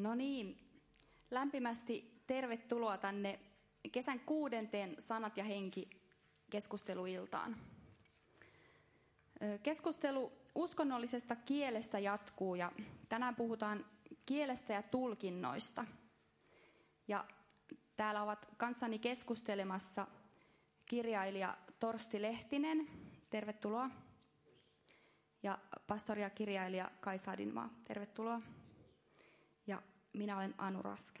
No niin, lämpimästi tervetuloa tänne kesän kuudenteen Sanat ja henki keskusteluiltaan. Keskustelu uskonnollisesta kielestä jatkuu ja tänään puhutaan kielestä ja tulkinnoista. Ja täällä ovat kanssani keskustelemassa kirjailija Torsti Lehtinen, tervetuloa. Ja pastori ja kirjailija Kai Sadinmaa, tervetuloa minä olen Anu Raske.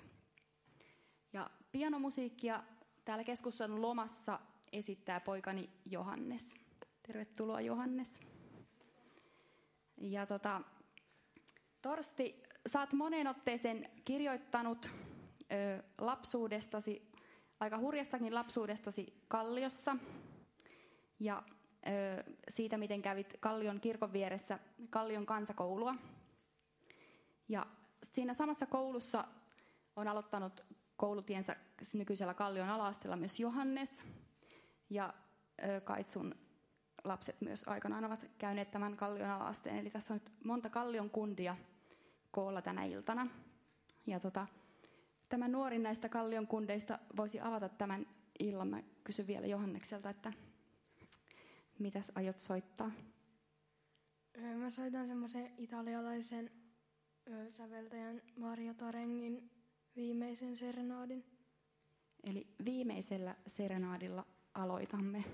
Ja pianomusiikkia täällä keskustelun lomassa esittää poikani Johannes. Tervetuloa Johannes. Ja tota, Torsti, oot moneen otteeseen kirjoittanut ö, lapsuudestasi, aika hurjastakin lapsuudestasi Kalliossa. Ja ö, siitä, miten kävit Kallion kirkon vieressä Kallion kansakoulua. Ja siinä samassa koulussa on aloittanut koulutiensä nykyisellä Kallion alaasteella myös Johannes. Ja Kaitsun lapset myös aikanaan ovat käyneet tämän Kallion alaasteen. Eli tässä on nyt monta Kallion kundia koolla tänä iltana. Ja tota, tämä nuorin näistä Kallion kundeista voisi avata tämän illan. Mä kysyn vielä Johannekselta, että mitäs aiot soittaa? Mä soitan semmoisen italialaisen säveltäjän Mario Tarengin viimeisen serenaadin. Eli viimeisellä serenaadilla aloitamme.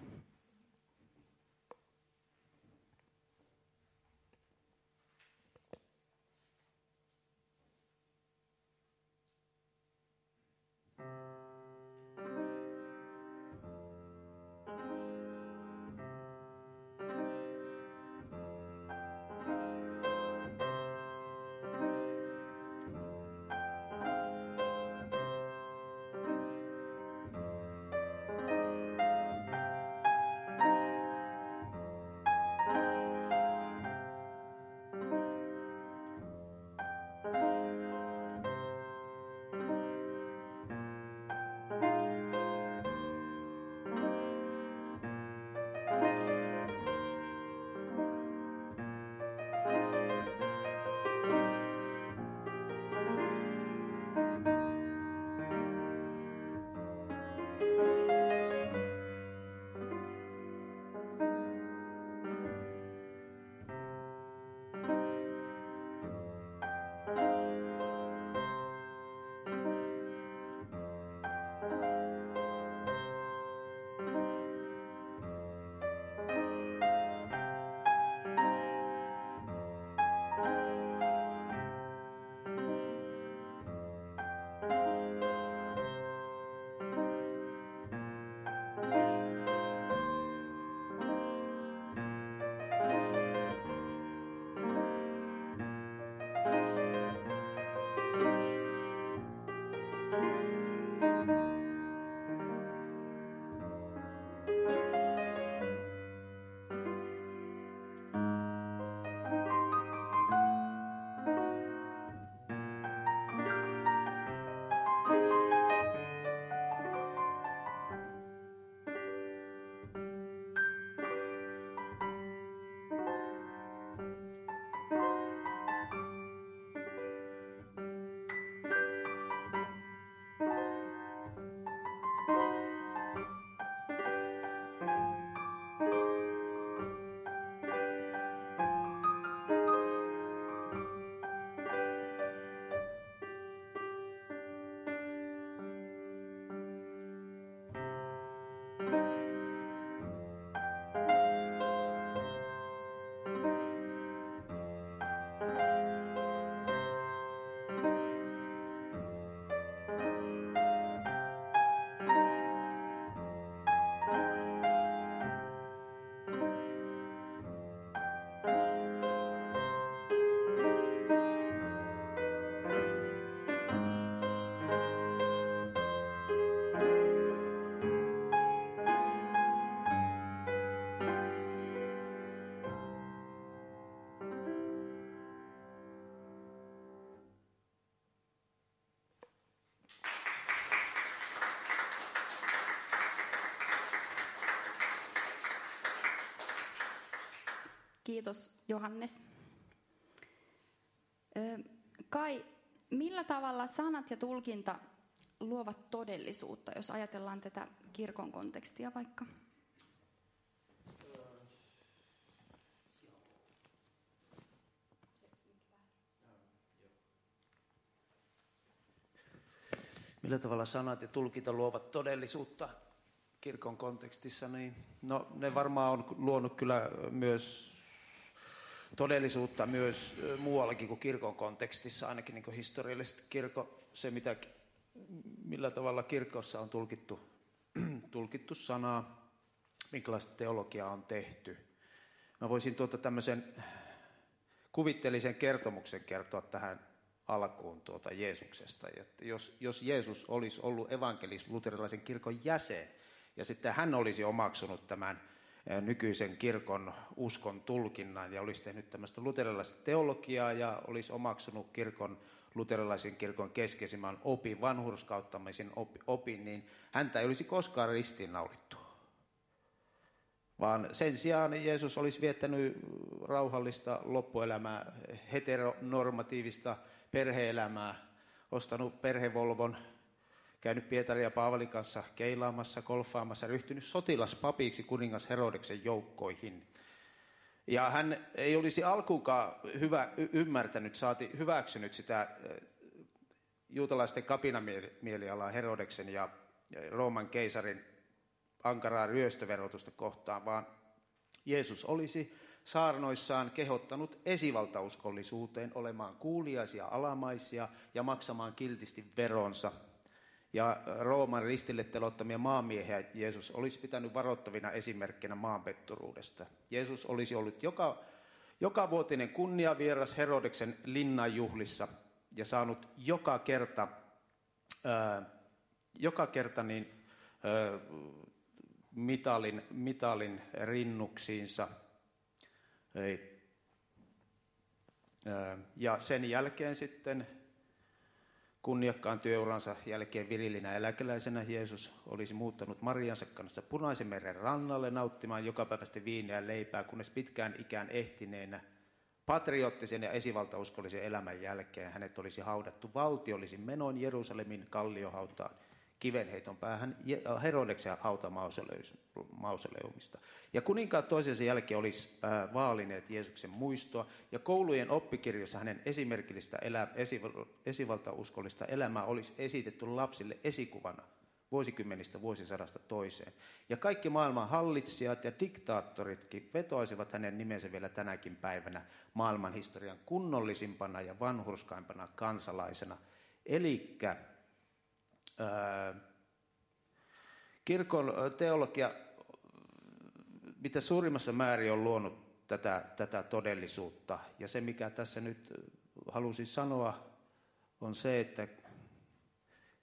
Kiitos Johannes. Kai, millä tavalla sanat ja tulkinta luovat todellisuutta, jos ajatellaan tätä kirkon kontekstia vaikka? Millä tavalla sanat ja tulkinta luovat todellisuutta kirkon kontekstissa, niin no, ne varmaan on luonut kyllä myös todellisuutta myös muuallakin kuin kirkon kontekstissa, ainakin niin historiallisesti kirkko, se mitä, millä tavalla kirkossa on tulkittu, tulkittu sanaa, minkälaista teologiaa on tehty. Mä voisin tuota tämmöisen kuvitteellisen kertomuksen kertoa tähän alkuun tuota Jeesuksesta. Että jos, jos Jeesus olisi ollut evankelis-luterilaisen kirkon jäsen, ja sitten hän olisi omaksunut tämän nykyisen kirkon uskon tulkinnan ja olisi tehnyt tämmöistä luterilaista teologiaa ja olisi omaksunut kirkon luterilaisen kirkon keskeisimmän opin, vanhurskauttamisen opin, niin häntä ei olisi koskaan ristiinnaulittu. Vaan sen sijaan Jeesus olisi viettänyt rauhallista loppuelämää, heteronormatiivista perheelämää, ostanut perhevolvon, käynyt Pietarin ja Paavalin kanssa keilaamassa, golfaamassa, ryhtynyt sotilaspapiksi kuningas Herodeksen joukkoihin. Ja hän ei olisi alkuunkaan hyvä, ymmärtänyt, saati hyväksynyt sitä juutalaisten kapinamielialaa Herodeksen ja Rooman keisarin ankaraa ryöstöverotusta kohtaan, vaan Jeesus olisi saarnoissaan kehottanut esivaltauskollisuuteen olemaan kuuliaisia alamaisia ja maksamaan kiltisti veronsa – ja Rooman ristille telottamia maamiehiä Jeesus olisi pitänyt varoittavina esimerkkinä maanpetturuudesta. Jeesus olisi ollut joka, joka vuotinen kunniavieras Herodeksen linnanjuhlissa ja saanut joka kerta, ää, joka kerta niin, ää, mitalin, mitalin rinnuksiinsa. Ei. Ää, ja sen jälkeen sitten Kunniakkaan työuransa jälkeen virillinä eläkeläisenä Jeesus olisi muuttanut Mariansa kanssa Punaisen meren rannalle nauttimaan jokapäiväistä viiniä ja leipää, kunnes pitkään ikään ehtineenä patriottisen ja esivaltauskollisen elämän jälkeen hänet olisi haudattu valtiollisin menoin Jerusalemin kalliohautaan kivenheiton päähän Herodeksen hautamausoleumista. Ja kuninkaat toisensa jälkeen olisi vaalineet Jeesuksen muistoa, ja koulujen oppikirjoissa hänen esimerkillistä elä, esi, esivaltauskollista elämää olisi esitetty lapsille esikuvana vuosikymmenistä vuosisadasta toiseen. Ja kaikki maailman hallitsijat ja diktaattoritkin vetoisivat hänen nimensä vielä tänäkin päivänä maailman historian kunnollisimpana ja vanhurskaimpana kansalaisena. Elikkä kirkon teologia mitä suurimmassa määrin on luonut tätä, tätä todellisuutta. Ja se, mikä tässä nyt halusin sanoa, on se, että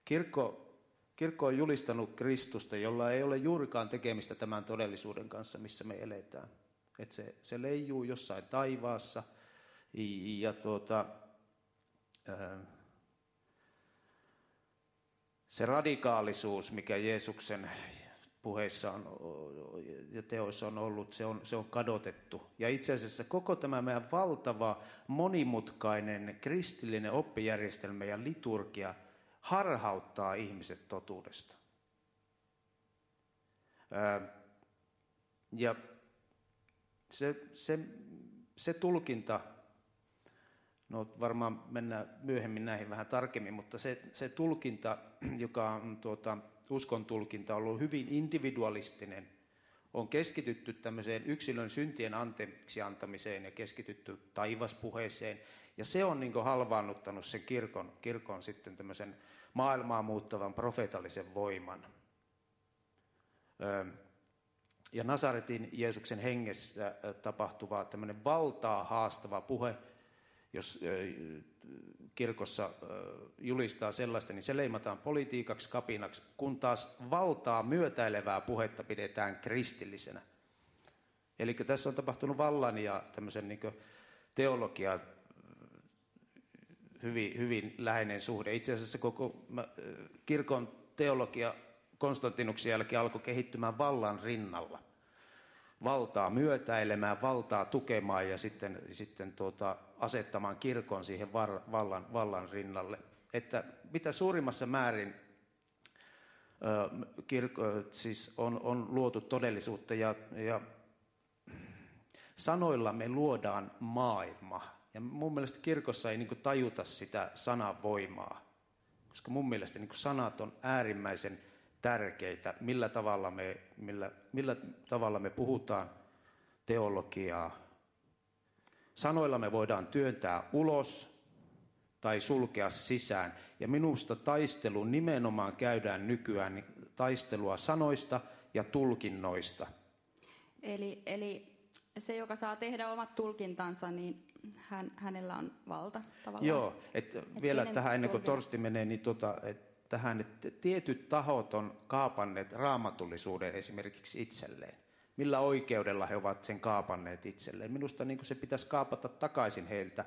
kirkko, kirkko on julistanut Kristusta, jolla ei ole juurikaan tekemistä tämän todellisuuden kanssa, missä me eletään. Että se, se leijuu jossain taivaassa ja tuota, se radikaalisuus, mikä Jeesuksen puheissa on, ja teoissa on ollut, se on, se on kadotettu. Ja itse asiassa koko tämä meidän valtava, monimutkainen kristillinen oppijärjestelmä ja liturgia harhauttaa ihmiset totuudesta. Ja se, se, se tulkinta, no varmaan mennään myöhemmin näihin vähän tarkemmin, mutta se, se tulkinta, joka on tuota, uskon tulkinta on ollut hyvin individualistinen. On keskitytty tämmöiseen yksilön syntien anteeksi antamiseen ja keskitytty taivaspuheeseen. Ja se on niin halvaannuttanut sen kirkon, kirkon sitten tämmöisen maailmaa muuttavan profeetallisen voiman. Ja Nasaretin Jeesuksen hengessä tapahtuva tämmöinen valtaa haastava puhe, jos kirkossa julistaa sellaista, niin se leimataan politiikaksi, kapinaksi, kun taas valtaa myötäilevää puhetta pidetään kristillisenä. Eli tässä on tapahtunut vallan ja tämmöisen niin teologian hyvin, hyvin läheinen suhde. Itse asiassa koko kirkon teologia Konstantinuksen jälkeen alkoi kehittymään vallan rinnalla. Valtaa myötäilemään, valtaa tukemaan ja sitten, sitten tuota, asettamaan kirkon siihen vallan, vallan rinnalle. Että mitä suurimmassa määrin kirkko, siis on, on luotu todellisuutta ja, ja sanoilla me luodaan maailma. Ja mun mielestä kirkossa ei niin tajuta sitä sanan voimaa, koska mun mielestä niin sanat on äärimmäisen tärkeitä, millä tavalla me, millä, millä tavalla me puhutaan teologiaa. Sanoilla me voidaan työntää ulos tai sulkea sisään. Ja minusta taistelu nimenomaan käydään nykyään taistelua sanoista ja tulkinnoista. Eli, eli se, joka saa tehdä omat tulkintansa, niin hän, hänellä on valta tavallaan. Joo, et et vielä tähän ennen kuin Torsti menee, niin tota, et tähän, että tietyt tahot on kaapanneet raamatullisuuden esimerkiksi itselleen. Millä oikeudella he ovat sen kaapanneet itselleen? Minusta niin se pitäisi kaapata takaisin heiltä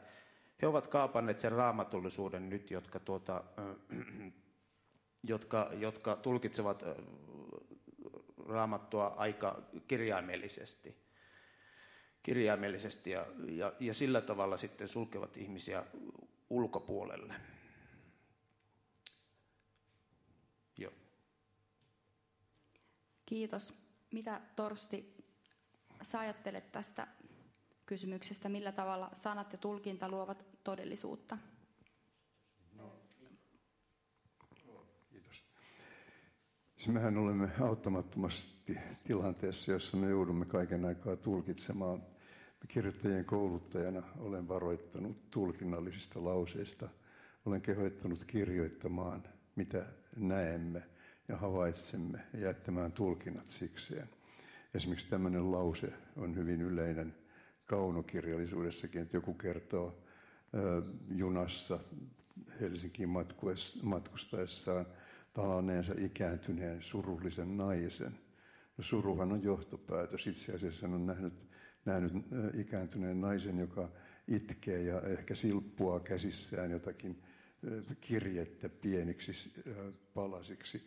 he ovat kaapanneet sen raamatullisuuden nyt, jotka, tuota, jotka, jotka tulkitsevat raamattua aika kirjaimellisesti. kirjaimellisesti ja, ja, ja sillä tavalla sitten sulkevat ihmisiä ulkopuolelle. Joo. Kiitos. Mitä Torsti, sä ajattelet tästä kysymyksestä, millä tavalla sanat ja tulkinta luovat todellisuutta. No, kiitos. Siis mehän olemme auttamattomasti tilanteessa, jossa me joudumme kaiken aikaa tulkitsemaan. Kirjoittajien kouluttajana olen varoittanut tulkinnallisista lauseista. Olen kehoittanut kirjoittamaan, mitä näemme ja havaitsemme ja jättämään tulkinnat sikseen. Esimerkiksi tämmöinen lause on hyvin yleinen – kaunokirjallisuudessakin, että joku kertoo junassa Helsinkiin matkustaessaan talaneensa ikääntyneen surullisen naisen. No suruhan on johtopäätös. Itse asiassa on nähnyt, nähnyt ikääntyneen naisen, joka itkee ja ehkä silppua käsissään jotakin kirjettä pieniksi palasiksi.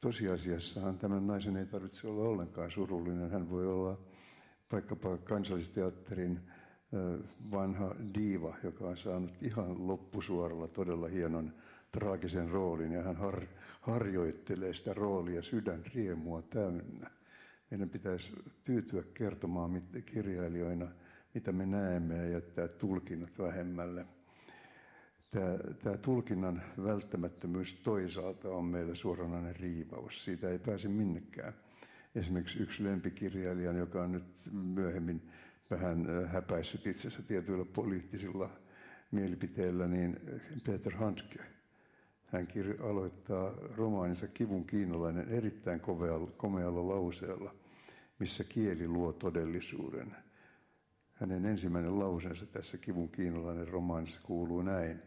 Tosiasiassahan tämän naisen ei tarvitse olla ollenkaan surullinen. Hän voi olla vaikkapa kansallisteatterin vanha diiva, joka on saanut ihan loppusuoralla todella hienon traagisen roolin ja hän har, harjoittelee sitä roolia sydän riemua täynnä. Meidän pitäisi tyytyä kertomaan kirjailijoina, mitä me näemme ja jättää tulkinnat vähemmälle. Tämä, tämä tulkinnan välttämättömyys toisaalta on meillä suoranainen riivaus. Siitä ei pääse minnekään esimerkiksi yksi lempikirjailija, joka on nyt myöhemmin vähän häpäissyt itsensä tietyillä poliittisilla mielipiteillä, niin Peter Handke. Hän aloittaa romaaninsa Kivun kiinalainen erittäin komealla, komealla lauseella, missä kieli luo todellisuuden. Hänen ensimmäinen lauseensa tässä Kivun kiinalainen romaanissa kuuluu näin.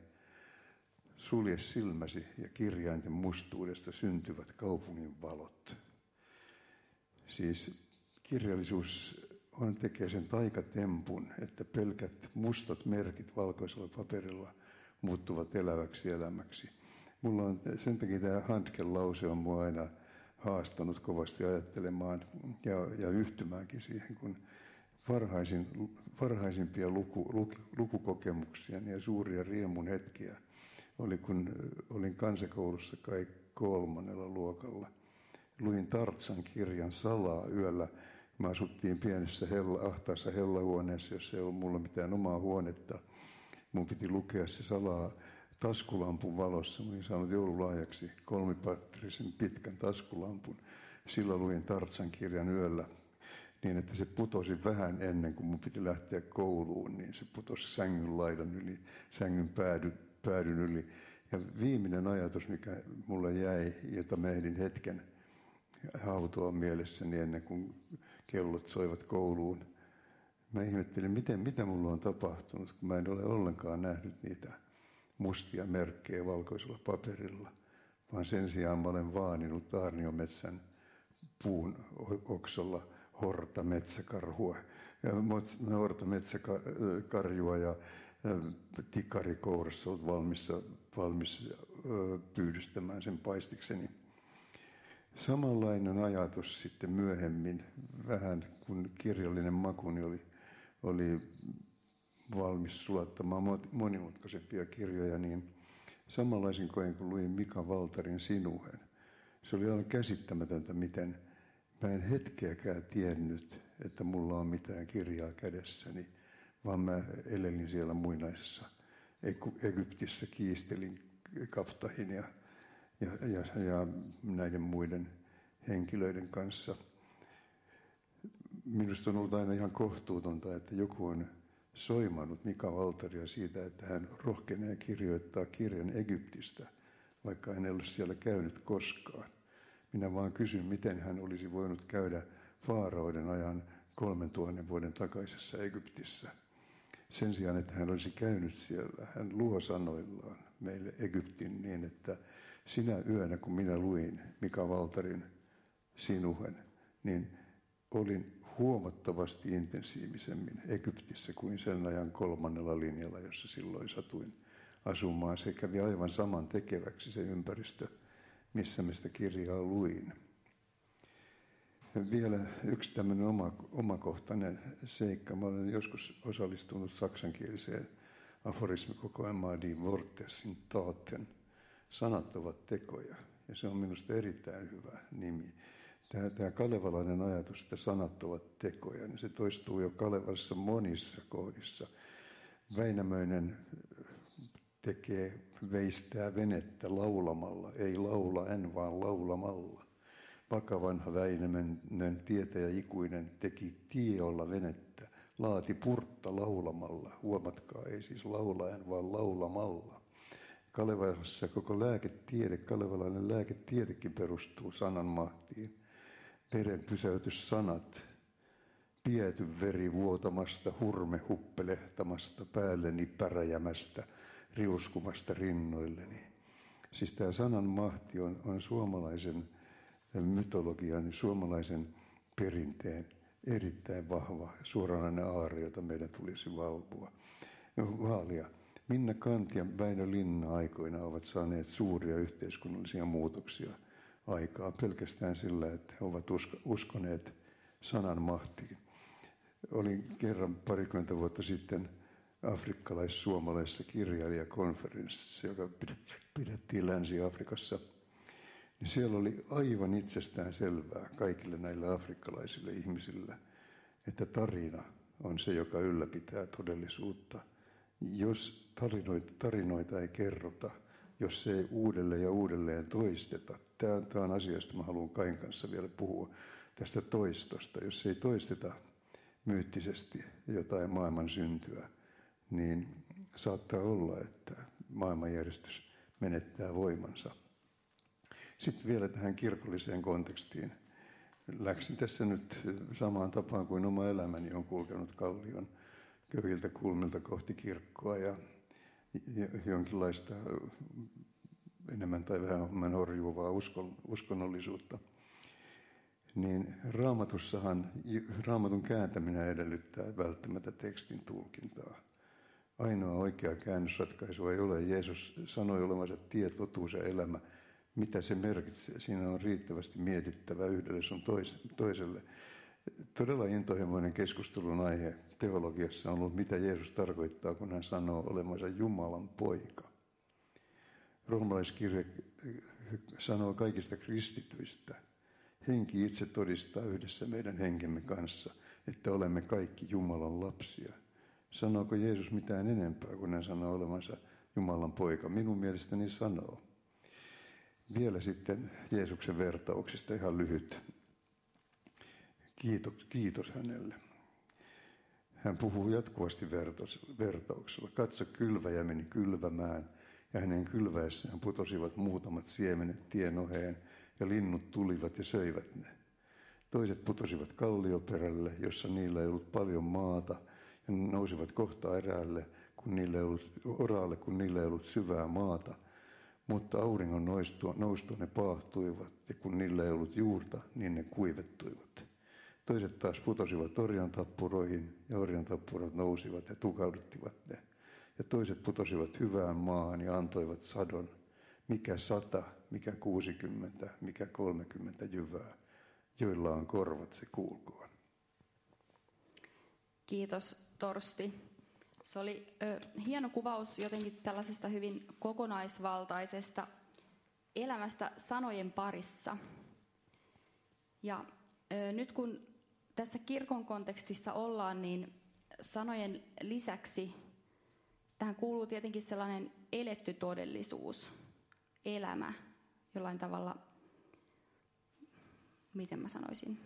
Sulje silmäsi ja kirjainten mustuudesta syntyvät kaupungin valot. Siis kirjallisuus on tekee sen taikatempun, että pelkät mustat merkit valkoisella paperilla muuttuvat eläväksi elämäksi. Mulla on sen takia tämä Handken lause on mua aina haastanut kovasti ajattelemaan ja, ja yhtymäänkin siihen, kun varhaisin, varhaisimpia luku, luku, lukukokemuksia ja suuria riemun hetkiä oli, kun olin kansakoulussa kai kolmannella luokalla – luin Tartsan kirjan salaa yöllä. Me asuttiin pienessä hella, ahtaassa hellahuoneessa, jossa ei ollut mulla mitään omaa huonetta. Mun piti lukea se salaa taskulampun valossa. Mä olin saanut joululahjaksi kolmipatterisen pitkän taskulampun. Sillä luin Tartsan kirjan yöllä niin, että se putosi vähän ennen kuin mun piti lähteä kouluun, niin se putosi sängyn laidan yli, sängyn päädy, päädyn yli. Ja viimeinen ajatus, mikä mulle jäi, jota mä ehdin hetken hautoa mielessäni ennen kuin kellot soivat kouluun. Mä ihmettelin, miten, mitä mulla on tapahtunut, kun mä en ole ollenkaan nähnyt niitä mustia merkkejä valkoisella paperilla, vaan sen sijaan mä olen vaaninut Aarniometsän puun oksalla horta metsäkarhua, horta metsäkarjua ja tikari kourassa valmis, valmis pyydystämään sen paistikseni Samanlainen ajatus sitten myöhemmin, vähän kun kirjallinen makuni oli, oli valmis sulattamaan monimutkaisempia kirjoja, niin samanlaisen koen kun luin Mika Valtarin Sinuhen. Se oli aivan käsittämätöntä, miten mä en hetkeäkään tiennyt, että mulla on mitään kirjaa kädessäni, vaan mä elelin siellä muinaisessa Egyptissä, kiistelin Kaftahin ja, ja, ja, ja näiden muiden henkilöiden kanssa. Minusta on ollut aina ihan kohtuutonta, että joku on soimannut Mika Valtaria siitä, että hän rohkenee kirjoittaa kirjan Egyptistä, vaikka hän ei ole siellä käynyt koskaan. Minä vaan kysyn, miten hän olisi voinut käydä Faaraoiden ajan kolmen tuhannen vuoden takaisessa Egyptissä. Sen sijaan, että hän olisi käynyt siellä, hän luo sanoillaan meille Egyptin niin, että sinä yönä, kun minä luin Mika Valtarin sinuhen, niin olin huomattavasti intensiivisemmin Egyptissä kuin sen ajan kolmannella linjalla, jossa silloin satuin asumaan. Se kävi aivan saman tekeväksi se ympäristö, missä mä sitä kirjaa luin. Vielä yksi tämmöinen oma, omakohtainen seikka. Mä olen joskus osallistunut saksankieliseen aforismikokoelmaan Die Worte sind Taten. Sanat ovat tekoja. Ja se on minusta erittäin hyvä nimi. Tämä, tämä kalevalainen ajatus, että sanat ovat tekoja, niin se toistuu jo Kalevalassa monissa kohdissa. Väinämöinen tekee, veistää venettä laulamalla, ei laula en vaan laulamalla. Vakavanha Väinämöinen tietäjä ikuinen teki tieolla venettä, laati purtta laulamalla. Huomatkaa, ei siis laulaen, vaan laulamalla. Kalevalassa koko lääketiede, kalevalainen lääketiedekin perustuu sananmahtiin veren pysäytyssanat, piety veri vuotamasta, hurme huppelehtamasta, päälleni päräjämästä, riuskumasta rinnoilleni. Siis tämä sanan mahti on, on suomalaisen mytologian, suomalaisen perinteen erittäin vahva suoranainen aari, jota meidän tulisi valvoa. Vaalia. Minna Kant ja Väinö Linna aikoina ovat saaneet suuria yhteiskunnallisia muutoksia – aikaa pelkästään sillä, että he ovat uskoneet sanan mahtiin. Olin kerran parikymmentä vuotta sitten afrikkalais-suomalaisessa kirjailijakonferenssissa, joka pidettiin Länsi-Afrikassa. Niin siellä oli aivan itsestään selvää kaikille näille afrikkalaisille ihmisille, että tarina on se, joka ylläpitää todellisuutta. Jos tarinoita, tarinoita ei kerrota, jos se ei uudelleen ja uudelleen toisteta, tämä, on asia, josta mä haluan Kain kanssa vielä puhua, tästä toistosta. Jos ei toisteta myyttisesti jotain maailman syntyä, niin saattaa olla, että maailmanjärjestys menettää voimansa. Sitten vielä tähän kirkolliseen kontekstiin. Läksin tässä nyt samaan tapaan kuin oma elämäni on kulkenut kallion köyhiltä kulmilta kohti kirkkoa ja jonkinlaista enemmän tai vähemmän horjuvaa uskon, uskonnollisuutta, niin raamatussahan, raamatun kääntäminen edellyttää välttämättä tekstin tulkintaa. Ainoa oikea käännösratkaisu ei ole. Jeesus sanoi olevansa tie, totuus ja elämä. Mitä se merkitsee? Siinä on riittävästi mietittävä yhdelle sun toiselle. Todella intohimoinen keskustelun aihe teologiassa on ollut, mitä Jeesus tarkoittaa, kun hän sanoo olevansa Jumalan poika. Roomalaiskirja sanoo kaikista kristityistä. Henki itse todistaa yhdessä meidän henkemme kanssa, että olemme kaikki Jumalan lapsia. Sanooko Jeesus mitään enempää, kun hän sanoo olevansa Jumalan poika? Minun mielestäni sanoo. Vielä sitten Jeesuksen vertauksista ihan lyhyt. Kiitos, kiitos hänelle. Hän puhuu jatkuvasti vertauksella. Katso, kylväjä meni kylvämään – ja hänen kylväessään putosivat muutamat siemenet tien oheen, ja linnut tulivat ja söivät ne. Toiset putosivat kallioperälle, jossa niillä ei ollut paljon maata, ja ne nousivat kohta eräälle, kun niillä ei ollut, oraalle, kun niillä ei ollut syvää maata. Mutta auringon noustua, noustua ne paahtuivat, ja kun niillä ei ollut juurta, niin ne kuivettuivat. Toiset taas putosivat orjan tappuroihin, ja orjan tappurat nousivat ja tukauduttivat ne ja toiset putosivat hyvään maahan ja antoivat sadon. mikä sata, mikä kuusikymmentä, mikä kolmekymmentä jyvää, joilla on korvat se kuulkoon. Kiitos Torsti. Se oli ö, hieno kuvaus jotenkin tällaisesta hyvin kokonaisvaltaisesta elämästä sanojen parissa. Ja ö, nyt kun tässä kirkon kontekstissa ollaan, niin sanojen lisäksi tähän kuuluu tietenkin sellainen eletty todellisuus, elämä, jollain tavalla, miten mä sanoisin,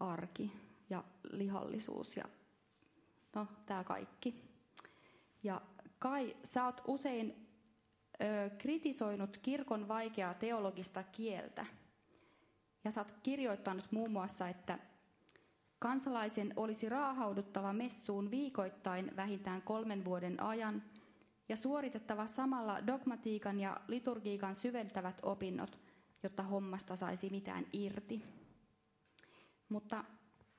arki ja lihallisuus ja no, tämä kaikki. Ja Kai, sä oot usein ö, kritisoinut kirkon vaikeaa teologista kieltä. Ja sä oot kirjoittanut muun muassa, että kansalaisen olisi raahauduttava messuun viikoittain vähintään kolmen vuoden ajan ja suoritettava samalla dogmatiikan ja liturgiikan syventävät opinnot, jotta hommasta saisi mitään irti. Mutta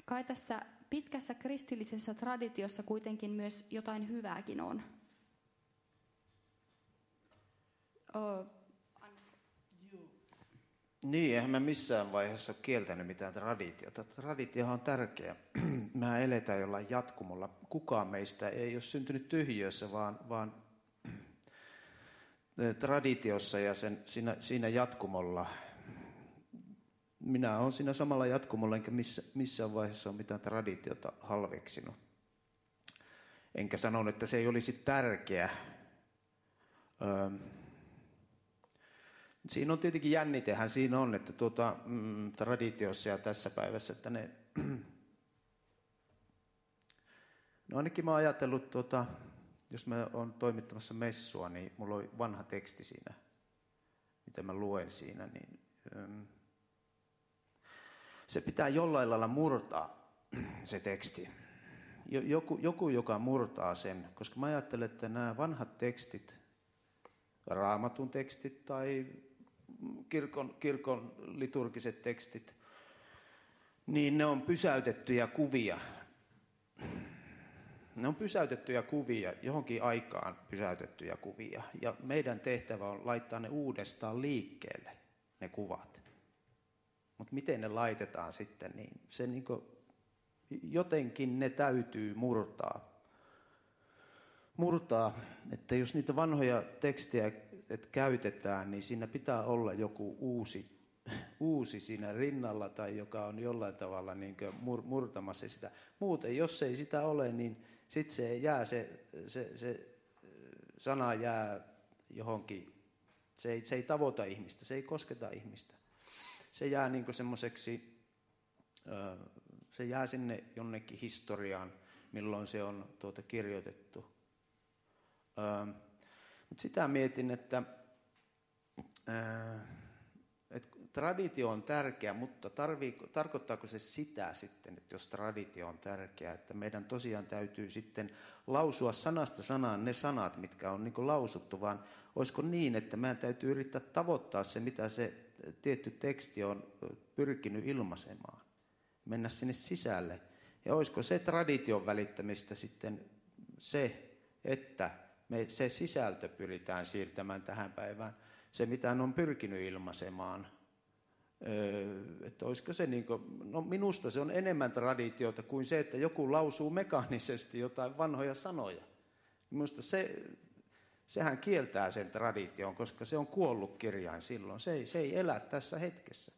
kai tässä pitkässä kristillisessä traditiossa kuitenkin myös jotain hyvääkin on. Oh. Niin, eihän mä missään vaiheessa ole kieltänyt mitään traditiota. Traditiohan on tärkeä. Me eletään jollain jatkumolla. Kukaan meistä ei ole syntynyt tyhjössä, vaan, vaan traditiossa ja sen, siinä, siinä jatkumolla minä olen siinä samalla jatkumolla, enkä missä, missään vaiheessa ole mitään traditiota halveksinut. Enkä sanonut, että se ei olisi tärkeä. Öö, siinä on tietenkin jännitehän siinä on, että tuota, mm, traditiossa ja tässä päivässä, että ne... No ainakin mä oon ajatellut, tuota, jos mä oon toimittamassa messua, niin mulla on vanha teksti siinä, mitä mä luen siinä, niin... Öö, se pitää jollain lailla murtaa se teksti. Joku, joku, joka murtaa sen, koska mä ajattelen, että nämä vanhat tekstit, raamatun tekstit tai kirkon, kirkon liturgiset tekstit, niin ne on pysäytettyjä kuvia. Ne on pysäytettyjä kuvia, johonkin aikaan pysäytettyjä kuvia. Ja meidän tehtävä on laittaa ne uudestaan liikkeelle, ne kuvat. Mutta miten ne laitetaan sitten, niin se niin kuin, jotenkin ne täytyy murtaa. Murtaa, että jos niitä vanhoja tekstejä käytetään, niin siinä pitää olla joku uusi, uusi siinä rinnalla tai joka on jollain tavalla niin mur, murtamassa sitä. Muuten, jos ei sitä ole, niin sitten se jää se, se, se sana jää johonkin, se ei, se ei tavoita ihmistä, se ei kosketa ihmistä se jää niin semmoiseksi, se jää sinne jonnekin historiaan, milloin se on tuota kirjoitettu. Mutta sitä mietin, että, että traditio on tärkeä, mutta tarvii, tarkoittaako se sitä sitten, että jos traditio on tärkeä, että meidän tosiaan täytyy sitten lausua sanasta sanaan ne sanat, mitkä on niin lausuttu, vaan olisiko niin, että meidän täytyy yrittää tavoittaa se, mitä se tietty teksti on pyrkinyt ilmaisemaan. Mennä sinne sisälle. Ja olisiko se tradition välittämistä sitten se, että me se sisältö pyritään siirtämään tähän päivään. Se, mitä on pyrkinyt ilmaisemaan. että olisiko se niin kuin, no minusta se on enemmän traditiota kuin se, että joku lausuu mekaanisesti jotain vanhoja sanoja. Minusta se, sehän kieltää sen tradition, koska se on kuollut kirjain silloin. Se ei, se ei elä tässä hetkessä.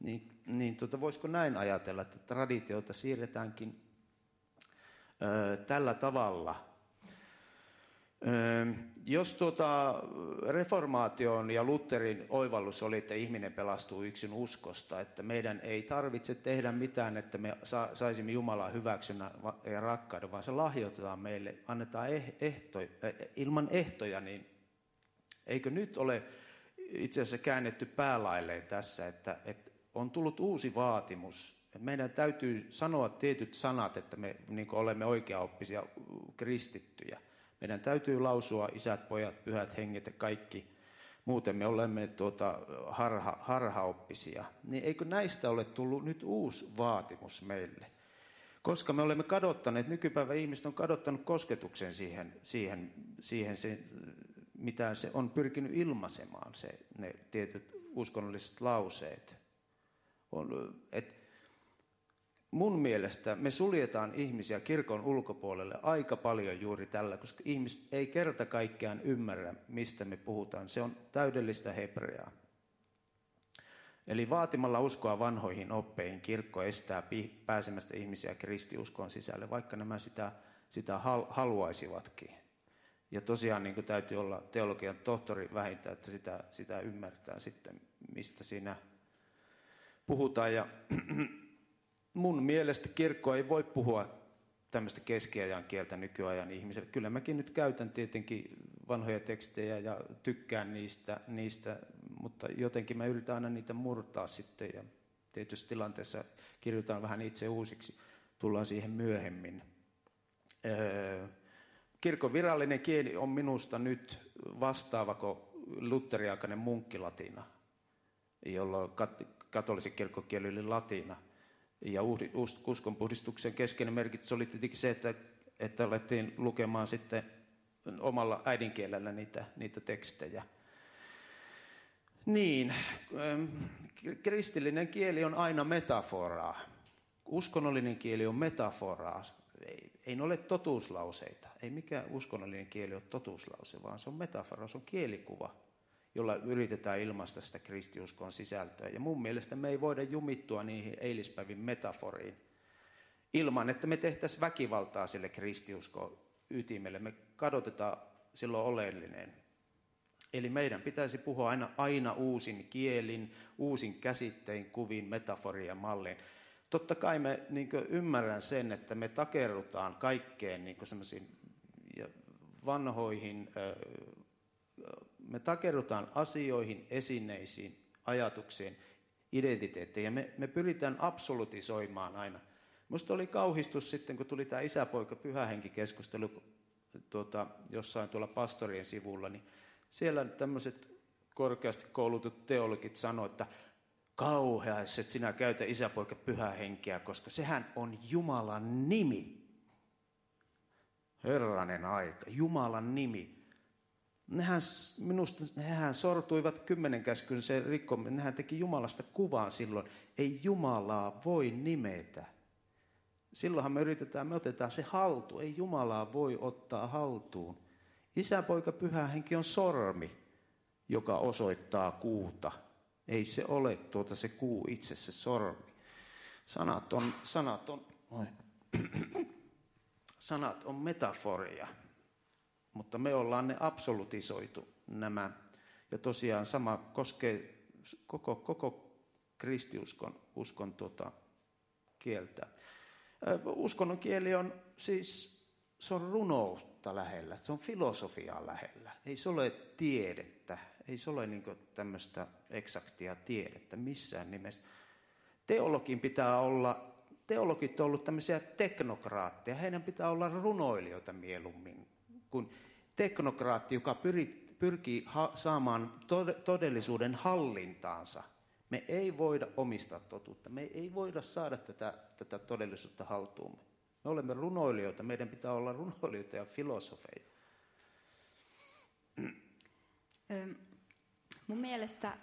Niin, niin tuota, voisiko näin ajatella, että traditiota siirretäänkin ö, tällä tavalla – jos tuota, reformaation ja Lutherin oivallus oli, että ihminen pelastuu yksin uskosta, että meidän ei tarvitse tehdä mitään, että me saisimme Jumalaa hyväksynä ja rakkauden, vaan se lahjoitetaan meille, annetaan eh, ehto, ilman ehtoja, niin eikö nyt ole itse asiassa käännetty päälailleen tässä, että, että on tullut uusi vaatimus. Meidän täytyy sanoa tietyt sanat, että me niin olemme oikeaoppisia kristittyjä – meidän täytyy lausua isät, pojat, pyhät henget ja kaikki. Muuten me olemme tuota harha, harhaoppisia. Niin eikö näistä ole tullut nyt uusi vaatimus meille? Koska me olemme kadottaneet, nykypäivän ihmiset on kadottanut kosketuksen siihen, siihen, siihen se, mitä se on pyrkinyt ilmaisemaan, se, ne tietyt uskonnolliset lauseet. On, et mun mielestä me suljetaan ihmisiä kirkon ulkopuolelle aika paljon juuri tällä, koska ihmiset ei kerta kaikkiaan ymmärrä, mistä me puhutaan. Se on täydellistä hebreaa. Eli vaatimalla uskoa vanhoihin oppeihin kirkko estää pääsemästä ihmisiä kristiuskon sisälle, vaikka nämä sitä, sitä haluaisivatkin. Ja tosiaan niin täytyy olla teologian tohtori vähintään, että sitä, sitä ymmärtää sitten, mistä siinä puhutaan. Ja mun mielestä kirkko ei voi puhua tämmöistä keskiajan kieltä nykyajan ihmiselle. Kyllä mäkin nyt käytän tietenkin vanhoja tekstejä ja tykkään niistä, niistä, mutta jotenkin mä yritän aina niitä murtaa sitten ja tietysti tilanteessa kirjoitan vähän itse uusiksi. Tullaan siihen myöhemmin. Öö, kirkon virallinen kieli on minusta nyt vastaavako luteriaikainen munkkilatina, jolloin katolisen kirkkokieli oli latina – ja uskonpuhdistuksen keskeinen merkitys oli tietenkin se, että, että alettiin lukemaan sitten omalla äidinkielellä niitä, niitä tekstejä. Niin, ähm, kristillinen kieli on aina metaforaa. Uskonnollinen kieli on metaforaa. Ei, ei ole totuuslauseita. Ei mikään uskonnollinen kieli ole totuuslause, vaan se on metafora, se on kielikuva jolla yritetään ilmaista sitä kristiuskon sisältöä. Ja mun mielestä me ei voida jumittua niihin eilispäivin metaforiin ilman, että me tehtäisiin väkivaltaa sille kristiuskon ytimelle. Me kadotetaan silloin oleellinen. Eli meidän pitäisi puhua aina, aina uusin kielin, uusin käsittein, kuvin, metaforin ja mallin. Totta kai me niin ymmärrän sen, että me takerrutaan kaikkeen niin vanhoihin me takerrutaan asioihin, esineisiin, ajatuksiin, identiteettiin ja me, me pyritään absolutisoimaan aina. Minusta oli kauhistus sitten, kun tuli tämä isäpoika pyhähenki keskustelu tuota, jossain tuolla pastorien sivulla, niin siellä tämmöiset korkeasti koulutut teologit sanoivat, että kauhea, että sinä käytä isäpoika pyhähenkeä, koska sehän on Jumalan nimi. Herranen aika, Jumalan nimi nehän, minusta nehän sortuivat kymmenen käskyn se rikkominen. Nehän teki Jumalasta kuvaa silloin. Ei Jumalaa voi nimetä. Silloinhan me yritetään, me otetaan se haltu. Ei Jumalaa voi ottaa haltuun. Isä, poika, pyhä henki on sormi, joka osoittaa kuuta. Ei se ole tuota se kuu itse, se sormi. Sanat on, sanat on, sanat on metaforia mutta me ollaan ne absolutisoitu nämä. Ja tosiaan sama koskee koko, koko kristiuskon uskon tuota kieltä. Uskonnon kieli on siis, se on runoutta lähellä, se on filosofiaa lähellä. Ei se ole tiedettä, ei se ole niin tämmöistä eksaktia tiedettä missään nimessä. Teologin pitää olla, teologit on ollut tämmöisiä teknokraatteja, heidän pitää olla runoilijoita mieluummin kuin teknokraatti, joka pyri, pyrkii ha- saamaan todellisuuden hallintaansa. Me ei voida omistaa totuutta. Me ei voida saada tätä, tätä todellisuutta haltuumme. Me olemme runoilijoita. Meidän pitää olla runoilijoita ja filosofeja. Mun mielestä,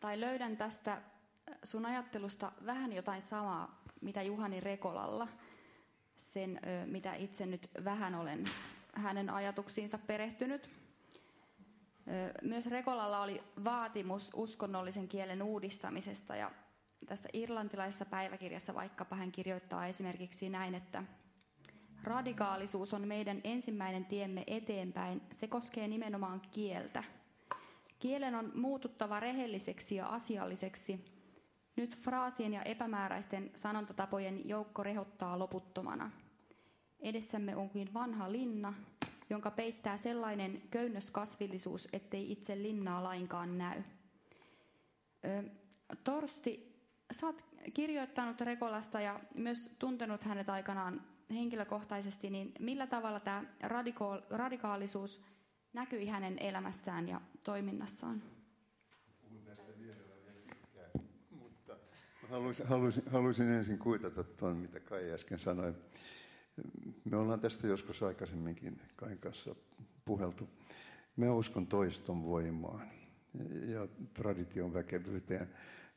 tai löydän tästä sun ajattelusta vähän jotain samaa, mitä Juhani Rekolalla, sen mitä itse nyt vähän olen hänen ajatuksiinsa perehtynyt. Myös Rekolalla oli vaatimus uskonnollisen kielen uudistamisesta ja tässä irlantilaisessa päiväkirjassa vaikkapa hän kirjoittaa esimerkiksi näin, että radikaalisuus on meidän ensimmäinen tiemme eteenpäin. Se koskee nimenomaan kieltä. Kielen on muututtava rehelliseksi ja asialliseksi. Nyt fraasien ja epämääräisten sanontatapojen joukko rehottaa loputtomana – Edessämme onkin vanha linna, jonka peittää sellainen köynnöskasvillisuus, ettei itse linnaa lainkaan näy. Ö, Torsti, oot kirjoittanut Rekolasta ja myös tuntenut hänet aikanaan henkilökohtaisesti, niin millä tavalla tämä radikaalisuus näkyi hänen elämässään ja toiminnassaan? Puhun tästä vielä, mutta haluaisin, haluaisin, haluaisin ensin kuitata tuon, mitä Kai äsken sanoi. Me ollaan tästä joskus aikaisemminkin Kain kanssa puheltu. Mä uskon toiston voimaan ja tradition väkevyyteen.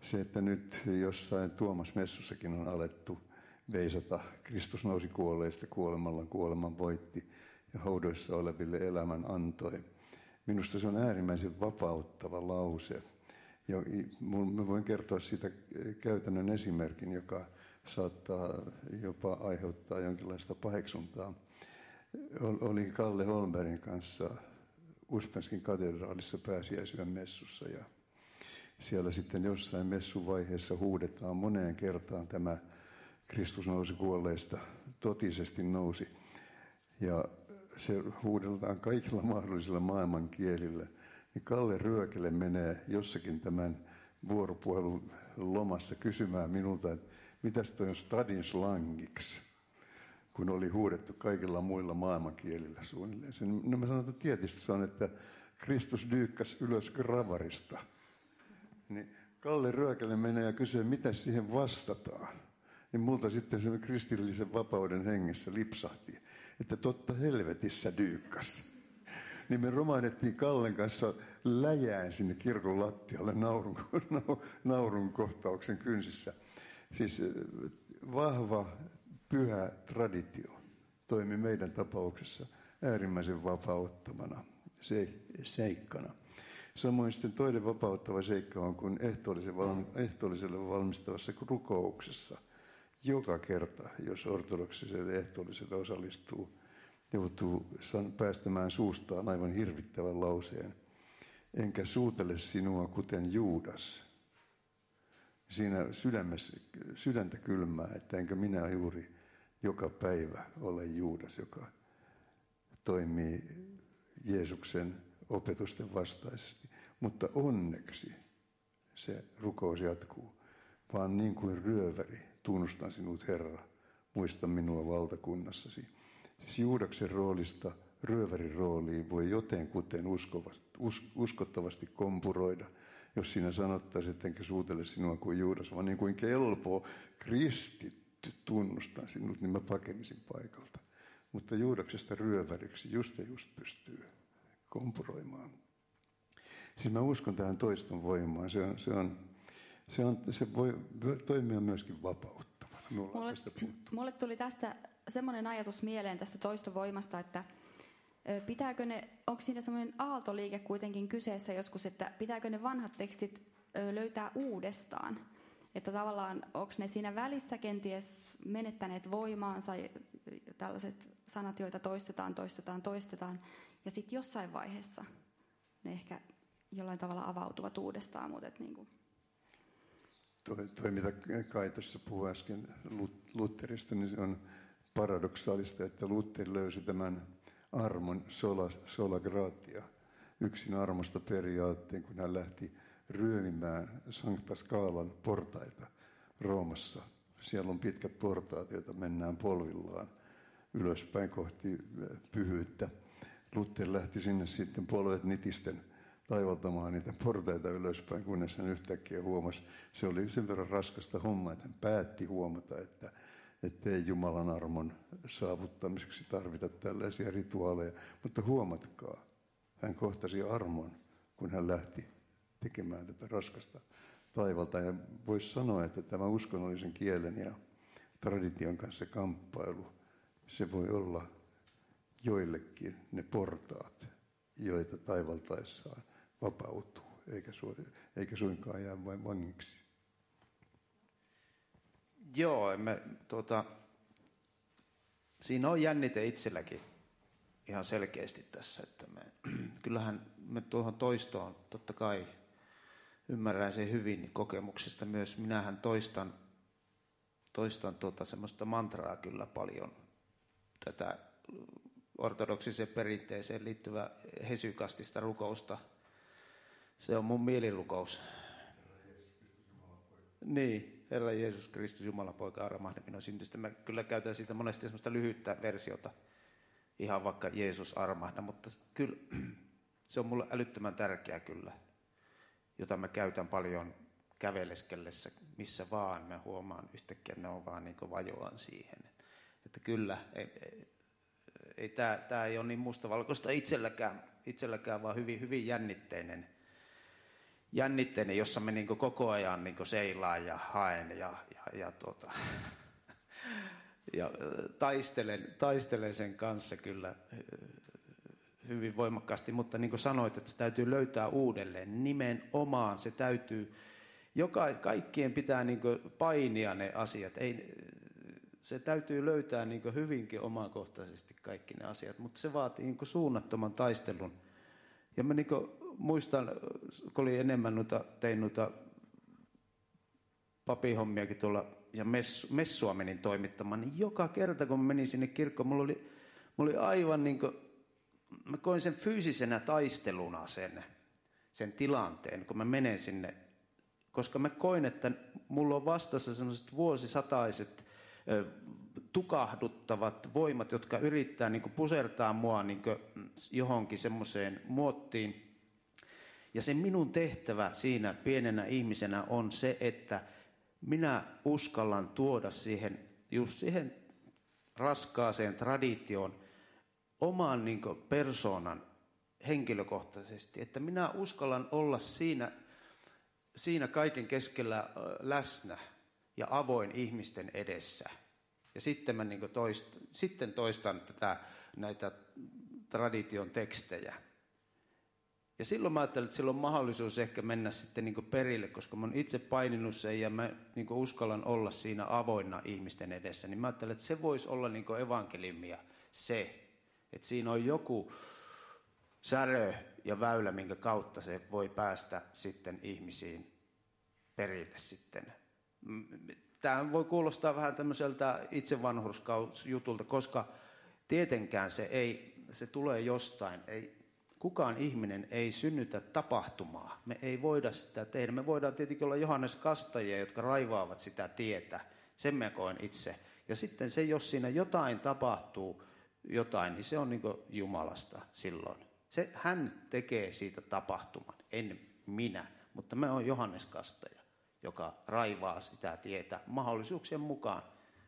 Se, että nyt jossain Tuomas Messussakin on alettu veisata, Kristus nousi kuolleista kuolemalla, kuoleman voitti ja haudoissa oleville elämän antoi. Minusta se on äärimmäisen vapauttava lause. Ja mä voin kertoa siitä käytännön esimerkin, joka saattaa jopa aiheuttaa jonkinlaista paheksuntaa. Olin Kalle Holmbergin kanssa Uspenskin katedraalissa pääsiäisyön messussa ja siellä sitten jossain messuvaiheessa huudetaan moneen kertaan tämä Kristus nousi kuolleista, totisesti nousi. Ja se huudeltaan kaikilla mahdollisilla maailmankielillä. Niin Kalle Ryökele menee jossakin tämän vuoropuhelun lomassa kysymään minulta, että mitäs toi on stadin slangiksi, kun oli huudettu kaikilla muilla maailmankielillä suunnilleen. Sen, no mä sanon, että tietysti se on, että Kristus dyykkäs ylös gravarista. Niin Kalle Ryökele menee ja kysyy, mitä siihen vastataan. Niin multa sitten se kristillisen vapauden hengessä lipsahti, että totta helvetissä dyykkäs. Niin me romainettiin Kallen kanssa läjään sinne kirkon lattialle naurun, naurun kohtauksen kynsissä. Siis eh, vahva, pyhä traditio toimi meidän tapauksessa äärimmäisen vapauttamana se, seikkana. Samoin sitten toinen vapauttava seikka on, kun ehtoolliselle valmistavassa rukouksessa joka kerta, jos ortodoksiselle ehtoolliselle osallistuu, joutuu päästämään suustaan aivan hirvittävän lauseen. Enkä suutele sinua kuten Juudas, siinä sydämessä, sydäntä kylmää, että enkä minä juuri joka päivä ole Juudas, joka toimii Jeesuksen opetusten vastaisesti. Mutta onneksi se rukous jatkuu, vaan niin kuin ryöväri, tunnustan sinut Herra, muista minua valtakunnassasi. Siis Juudaksen roolista ryövärin rooliin voi jotenkuten uskottavasti kompuroida – jos siinä sanottaisiin, että enkä suutele sinua kuin Juudas, vaan niin kuin kelpo kristitty tunnustan sinut, niin mä pakenisin paikalta. Mutta Juudaksesta ryöväriksi just ja just pystyy kompuroimaan. Siis mä uskon tähän toiston voimaan. Se, on, se, on, se, on, se voi toimia myöskin vapauttavana. Mulle, mulle tuli tästä semmoinen ajatus mieleen tästä toistovoimasta, että – Pitääkö ne, onko siinä semmoinen aaltoliike kuitenkin kyseessä joskus, että pitääkö ne vanhat tekstit löytää uudestaan? Että tavallaan onko ne siinä välissä kenties menettäneet voimaansa, tällaiset sanat, joita toistetaan, toistetaan, toistetaan, ja sitten jossain vaiheessa ne ehkä jollain tavalla avautuvat uudestaan. Mutta niin kuin. Toi, toi, mitä Kai tuossa puhui äsken Lutterista, niin se on paradoksaalista, että Luther löysi tämän armon sola, sola gratia, yksin armosta periaatteen, kun hän lähti ryömimään Sankta Skaalan portaita Roomassa. Siellä on pitkät portaat, joita mennään polvillaan ylöspäin kohti äh, pyhyyttä. Luther lähti sinne sitten polvet nitisten taivaltamaan niitä portaita ylöspäin, kunnes hän yhtäkkiä huomasi, se oli sen verran raskasta hommaa, että hän päätti huomata, että ettei Jumalan armon saavuttamiseksi tarvita tällaisia rituaaleja. Mutta huomatkaa, hän kohtasi armon, kun hän lähti tekemään tätä raskasta taivalta. Ja voisi sanoa, että tämä uskonnollisen kielen ja tradition kanssa kamppailu, se voi olla joillekin ne portaat, joita taivaltaessaan vapautuu, eikä, suinkaan jää vain vangiksi. Joo, me, tuota, siinä on jännite itselläkin ihan selkeästi tässä, että me, kyllähän me tuohon toistoon totta kai ymmärrän sen hyvin kokemuksesta myös. Minähän toistan, toistan tuota semmoista mantraa kyllä paljon, tätä ortodoksiseen perinteeseen liittyvää hesykastista rukousta. Se on mun mielirukous. Niin, Herra Jeesus Kristus, Jumalan poika, armahda minun syntystä. Mä kyllä käytän siitä monesti semmoista lyhyttä versiota, ihan vaikka Jeesus armahda, mutta kyllä se on mulle älyttömän tärkeä kyllä, jota mä käytän paljon käveleskellessä, missä vaan mä huomaan yhtäkkiä, ne on vaan niin vajoan siihen. Että kyllä, ei, ei, tämä, tämä ei ole niin mustavalkoista itselläkään, itselläkään vaan hyvin, hyvin jännitteinen, jännitteinen jossa me niin koko ajan niin seilaan ja haen ja, ja, ja, tuota, ja taistelen, taistelen sen kanssa kyllä hyvin voimakkaasti, mutta niin kuin sanoit, että se täytyy löytää uudelleen. Nimenomaan, se täytyy, joka, kaikkien pitää niin painia ne asiat, ei, se täytyy löytää niin hyvinkin omakohtaisesti kaikki ne asiat, mutta se vaatii niin suunnattoman taistelun. Ja mä niin muistan, kun oli enemmän noita, tein noita papihommiakin tuolla ja messu, messua menin toimittamaan, niin joka kerta kun menin sinne kirkkoon, mulla oli, mulla oli aivan niin kuin, mä koin sen fyysisenä taisteluna sen, sen tilanteen, kun mä menen sinne, koska mä koin, että mulla on vastassa sellaiset vuosisataiset tukahduttavat voimat, jotka yrittää niin pusertaa mua niin johonkin semmoiseen muottiin. Ja se minun tehtävä siinä pienenä ihmisenä on se, että minä uskallan tuoda siihen, just siihen raskaaseen traditioon oman niin persoonan henkilökohtaisesti, että minä uskallan olla siinä, siinä kaiken keskellä läsnä ja avoin ihmisten edessä. Ja sitten mä niin toist, sitten toistan tätä, näitä tradition tekstejä. Ja silloin mä ajattelin, että sillä on mahdollisuus ehkä mennä sitten niin perille, koska mä oon itse paininut sen ja mä niin uskallan olla siinä avoinna ihmisten edessä. Niin mä ajattelin, että se voisi olla niin evankeliumia se, että siinä on joku särö ja väylä, minkä kautta se voi päästä sitten ihmisiin perille sitten tämä voi kuulostaa vähän tämmöiseltä itsevanhurskausjutulta, koska tietenkään se, ei, se tulee jostain. Ei, kukaan ihminen ei synnytä tapahtumaa. Me ei voida sitä tehdä. Me voidaan tietenkin olla Johannes Kastajia, jotka raivaavat sitä tietä. Sen mä koen itse. Ja sitten se, jos siinä jotain tapahtuu, jotain, niin se on niin Jumalasta silloin. Se, hän tekee siitä tapahtuman, en minä, mutta mä oon Johannes Kastaja joka raivaa sitä tietä mahdollisuuksien mukaan.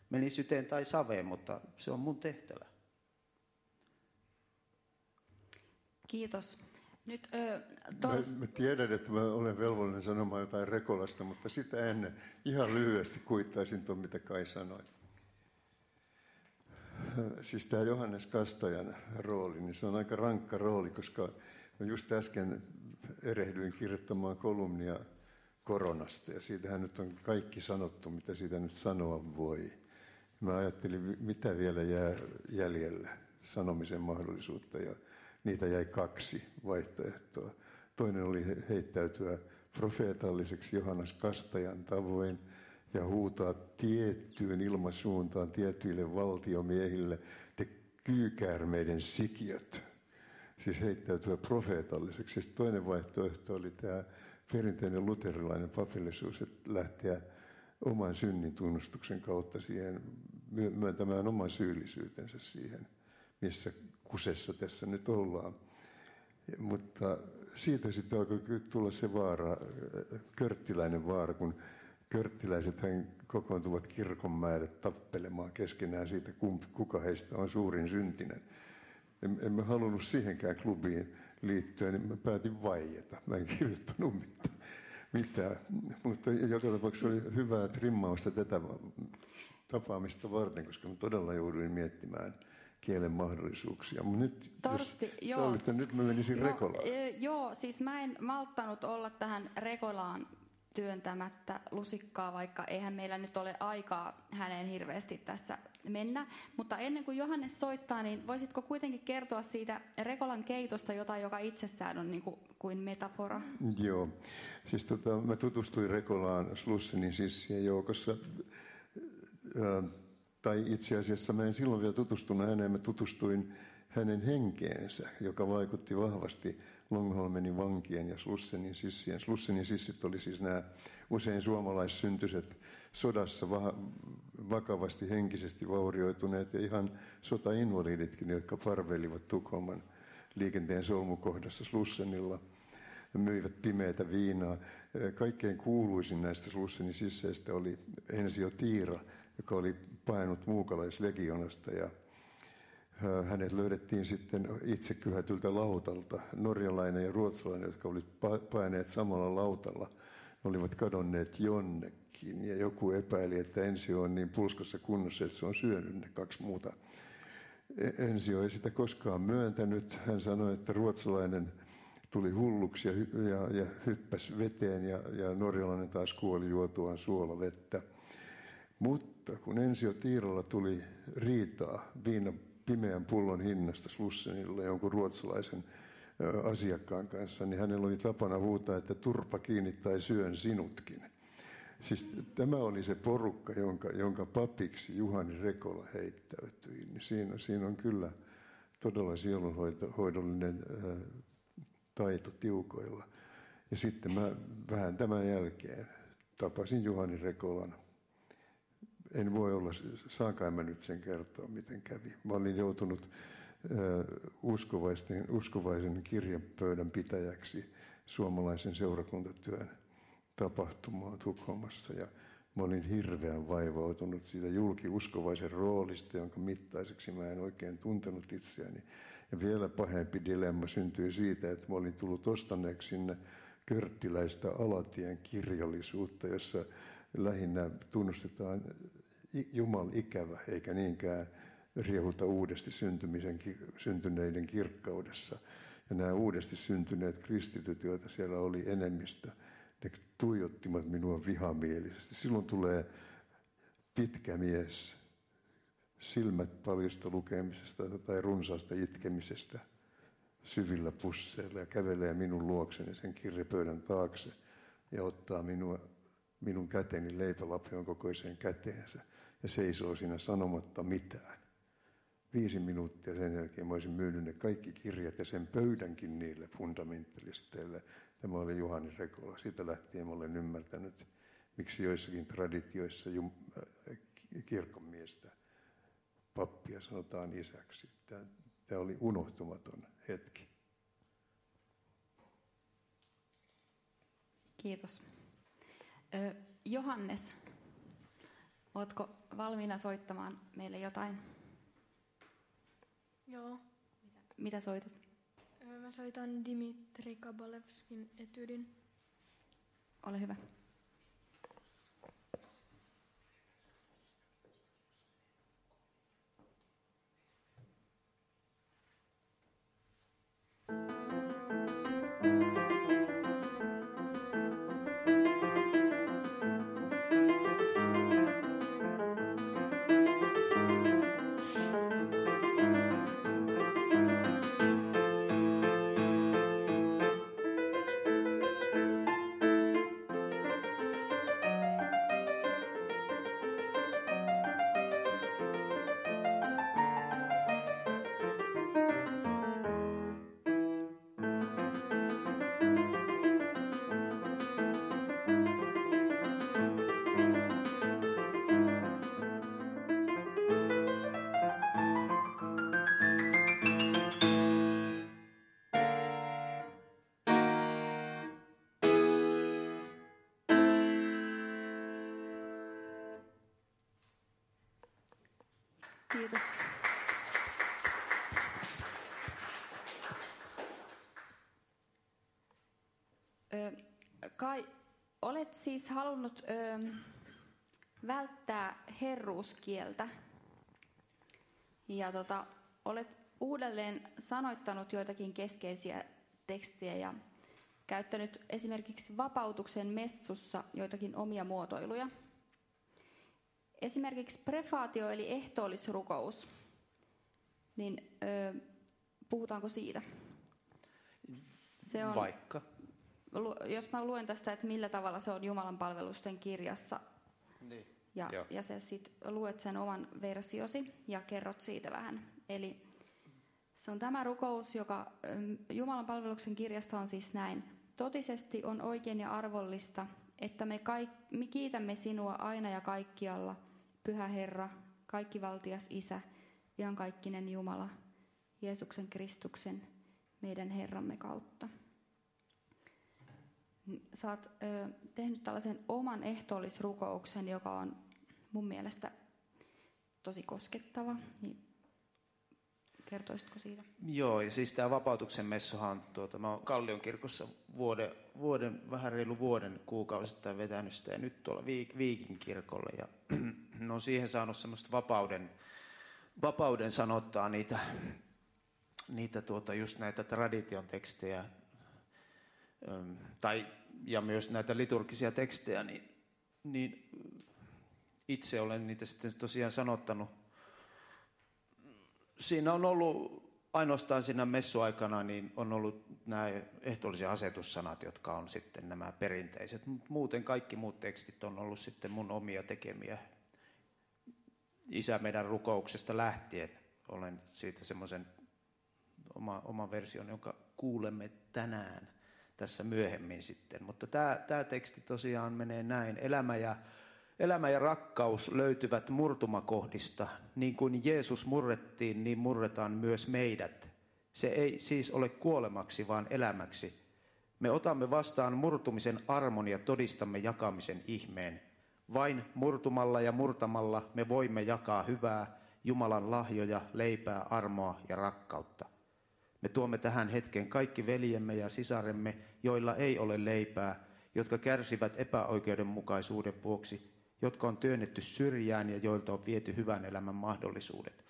Meni syteen tai saveen, mutta se on mun tehtävä. Kiitos. Nyt, ö, tos... mä, mä tiedän, että mä olen velvollinen sanomaan jotain Rekolasta, mutta sitä ennen ihan lyhyesti kuittaisin tuon, mitä Kai sanoi. Siis tämä Johannes Kastajan rooli, niin se on aika rankka rooli, koska just äsken erehdyin kirjoittamaan kolumnia koronasta ja siitähän nyt on kaikki sanottu, mitä siitä nyt sanoa voi. Mä ajattelin, mitä vielä jää jäljellä sanomisen mahdollisuutta ja niitä jäi kaksi vaihtoehtoa. Toinen oli heittäytyä profeetalliseksi Johannes Kastajan tavoin ja huutaa tiettyyn ilmasuuntaan tietyille valtiomiehille, te kyykäärmeiden sikiöt. Siis heittäytyä profeetalliseksi. Sitten toinen vaihtoehto oli tämä perinteinen luterilainen papillisuus, että lähteä oman synnin tunnustuksen kautta siihen myöntämään oman syyllisyytensä siihen, missä kusessa tässä nyt ollaan. Mutta siitä sitten alkoi tulla se vaara, körttiläinen vaara, kun körttiläiset kokoontuvat kirkonmäelle tappelemaan keskenään siitä, kuka heistä on suurin syntinen. Emme halunnut siihenkään klubiin liittyen, niin mä päätin vaieta. Mä en kirjoittanut mitään. mitään. Mutta joka tapauksessa oli hyvää trimmausta tätä tapaamista varten, koska mä todella jouduin miettimään kielen mahdollisuuksia. Nyt, Torsti, jos joo. Sallitte, nyt mä menisin no, Rekolaan. E, joo, siis mä en malttanut olla tähän Rekolaan työntämättä lusikkaa, vaikka eihän meillä nyt ole aikaa häneen hirveästi tässä mennä. Mutta ennen kuin Johannes soittaa, niin voisitko kuitenkin kertoa siitä Rekolan keitosta jotain, joka itsessään on niin kuin, kuin metafora? Joo. Siis tota, mä tutustuin Rekolaan Slussenin sissien joukossa. Tai itse asiassa mä en silloin vielä tutustunut häneen, mä tutustuin hänen henkeensä, joka vaikutti vahvasti Longholmenin vankien ja Slussenin sissien. Slussenin sissit oli siis nämä usein suomalaissyntyset sodassa vakavasti henkisesti vaurioituneet ja ihan sotainvaliditkin, jotka parvelivat Tukholman liikenteen solmukohdassa Slussenilla myivät pimeätä viinaa. Kaikkein kuuluisin näistä Slussenin sisseistä oli Ensio Tiira, joka oli painut muukalaislegionasta ja hänet löydettiin sitten itse kyhätyltä lautalta. Norjalainen ja ruotsalainen, jotka olivat paineet samalla lautalla, ne olivat kadonneet jonnekin. Ja joku epäili, että ensi on niin pulskassa kunnossa, että se on syönyt ne kaksi muuta. E- Ensio ei sitä koskaan myöntänyt. Hän sanoi, että ruotsalainen tuli hulluksi ja, ja, ja hyppäsi veteen ja, ja norjalainen taas kuoli juotuaan suolavettä. Mutta kun Ensio Tiiralla tuli riitaa viina pimeän pullon hinnasta Slussenilla jonkun ruotsalaisen asiakkaan kanssa, niin hänellä oli tapana huutaa, että turpa kiinni tai syön sinutkin. Siis tämä oli se porukka, jonka, jonka papiksi Juhani Rekola heittäytyi. Niin siinä, siinä on kyllä todella sielunhoidollinen taito tiukoilla. Ja sitten mä vähän tämän jälkeen tapasin Juhani Rekolan. En voi olla, saankaan mä nyt sen kertoa, miten kävi. Mä olin joutunut uskovaisen, uskovaisen kirjapöydän pitäjäksi suomalaisen seurakuntatyön tapahtumaan Tukholmassa. Ja mä olin hirveän vaivautunut siitä julkiuskovaisen roolista, jonka mittaiseksi mä en oikein tuntenut itseäni. Ja vielä pahempi dilemma syntyi siitä, että mä olin tullut ostaneeksi sinne körttiläistä alatien kirjallisuutta, jossa lähinnä tunnustetaan Jumal ikävä, eikä niinkään riehuta uudesti syntymisen, syntyneiden kirkkaudessa. Ja nämä uudesti syntyneet kristityt, joita siellä oli enemmistö, ne tuijottivat minua vihamielisesti. Silloin tulee pitkä mies, silmät paljasta lukemisesta tai runsaasta itkemisestä syvillä pusseilla ja kävelee minun luokseni sen kirjapöydän taakse ja ottaa minua, minun käteni leipälapion kokoiseen käteensä ja seisoo siinä sanomatta mitään. Viisi minuuttia sen jälkeen mä olisin myynyt ne kaikki kirjat ja sen pöydänkin niille fundamentalisteille. Tämä oli Juhani Rekola. Siitä lähtien mä olen ymmärtänyt, miksi joissakin traditioissa jum- äh, kirkonmiestä pappia sanotaan isäksi. Tämä oli unohtumaton hetki. Kiitos. Ö, Johannes, oletko valmiina soittamaan meille jotain? Joo. Mitä soitat? Mä soitan Dimitri Kabalevskin etydin. Ole hyvä. Olet siis halunnut ö, välttää herruuskieltä ja tota, olet uudelleen sanoittanut joitakin keskeisiä tekstejä ja käyttänyt esimerkiksi vapautuksen messussa joitakin omia muotoiluja – Esimerkiksi prefaatio eli ehtoollisrukous, niin ö, puhutaanko siitä? Se on, Vaikka? Jos mä luen tästä, että millä tavalla se on Jumalan palvelusten kirjassa, niin. ja, ja sä sit luet sen oman versiosi ja kerrot siitä vähän. Eli se on tämä rukous, joka Jumalan palveluksen kirjasta on siis näin. Totisesti on oikein ja arvollista, että me, kaik, me kiitämme sinua aina ja kaikkialla – Pyhä Herra, kaikkivaltias Isä, iankaikkinen Jumala, Jeesuksen Kristuksen, meidän Herramme kautta. Sä oot ö, tehnyt tällaisen oman ehtoollisrukouksen, joka on mun mielestä tosi koskettava. Niin Kertoisitko siitä? Joo, ja siis tämä vapautuksen messuhan, tuota, mä oon Kallion kirkossa vuoden, vuoden, vähän reilu vuoden kuukausittain vetänyt sitä, ja nyt tuolla Viik, Viikin kirkolle, ja no siihen saanut semmoista vapauden, vapauden sanottaa niitä, niitä tuota, just näitä tradition tekstejä, tai, ja myös näitä liturgisia tekstejä, niin, niin itse olen niitä sitten tosiaan sanottanut siinä on ollut ainoastaan siinä messuaikana niin on ollut nämä ehtoollisia asetussanat, jotka on sitten nämä perinteiset. Muuten kaikki muut tekstit on ollut sitten mun omia tekemiä. Isä meidän rukouksesta lähtien olen siitä semmoisen oma, oma version, jonka kuulemme tänään tässä myöhemmin sitten. Mutta tämä, tämä teksti tosiaan menee näin. Elämä ja Elämä ja rakkaus löytyvät murtumakohdista. Niin kuin Jeesus murrettiin, niin murretaan myös meidät. Se ei siis ole kuolemaksi, vaan elämäksi. Me otamme vastaan murtumisen armon ja todistamme jakamisen ihmeen. Vain murtumalla ja murtamalla me voimme jakaa hyvää, Jumalan lahjoja, leipää, armoa ja rakkautta. Me tuomme tähän hetkeen kaikki veljemme ja sisaremme, joilla ei ole leipää, jotka kärsivät epäoikeudenmukaisuuden vuoksi jotka on työnnetty syrjään ja joilta on viety hyvän elämän mahdollisuudet.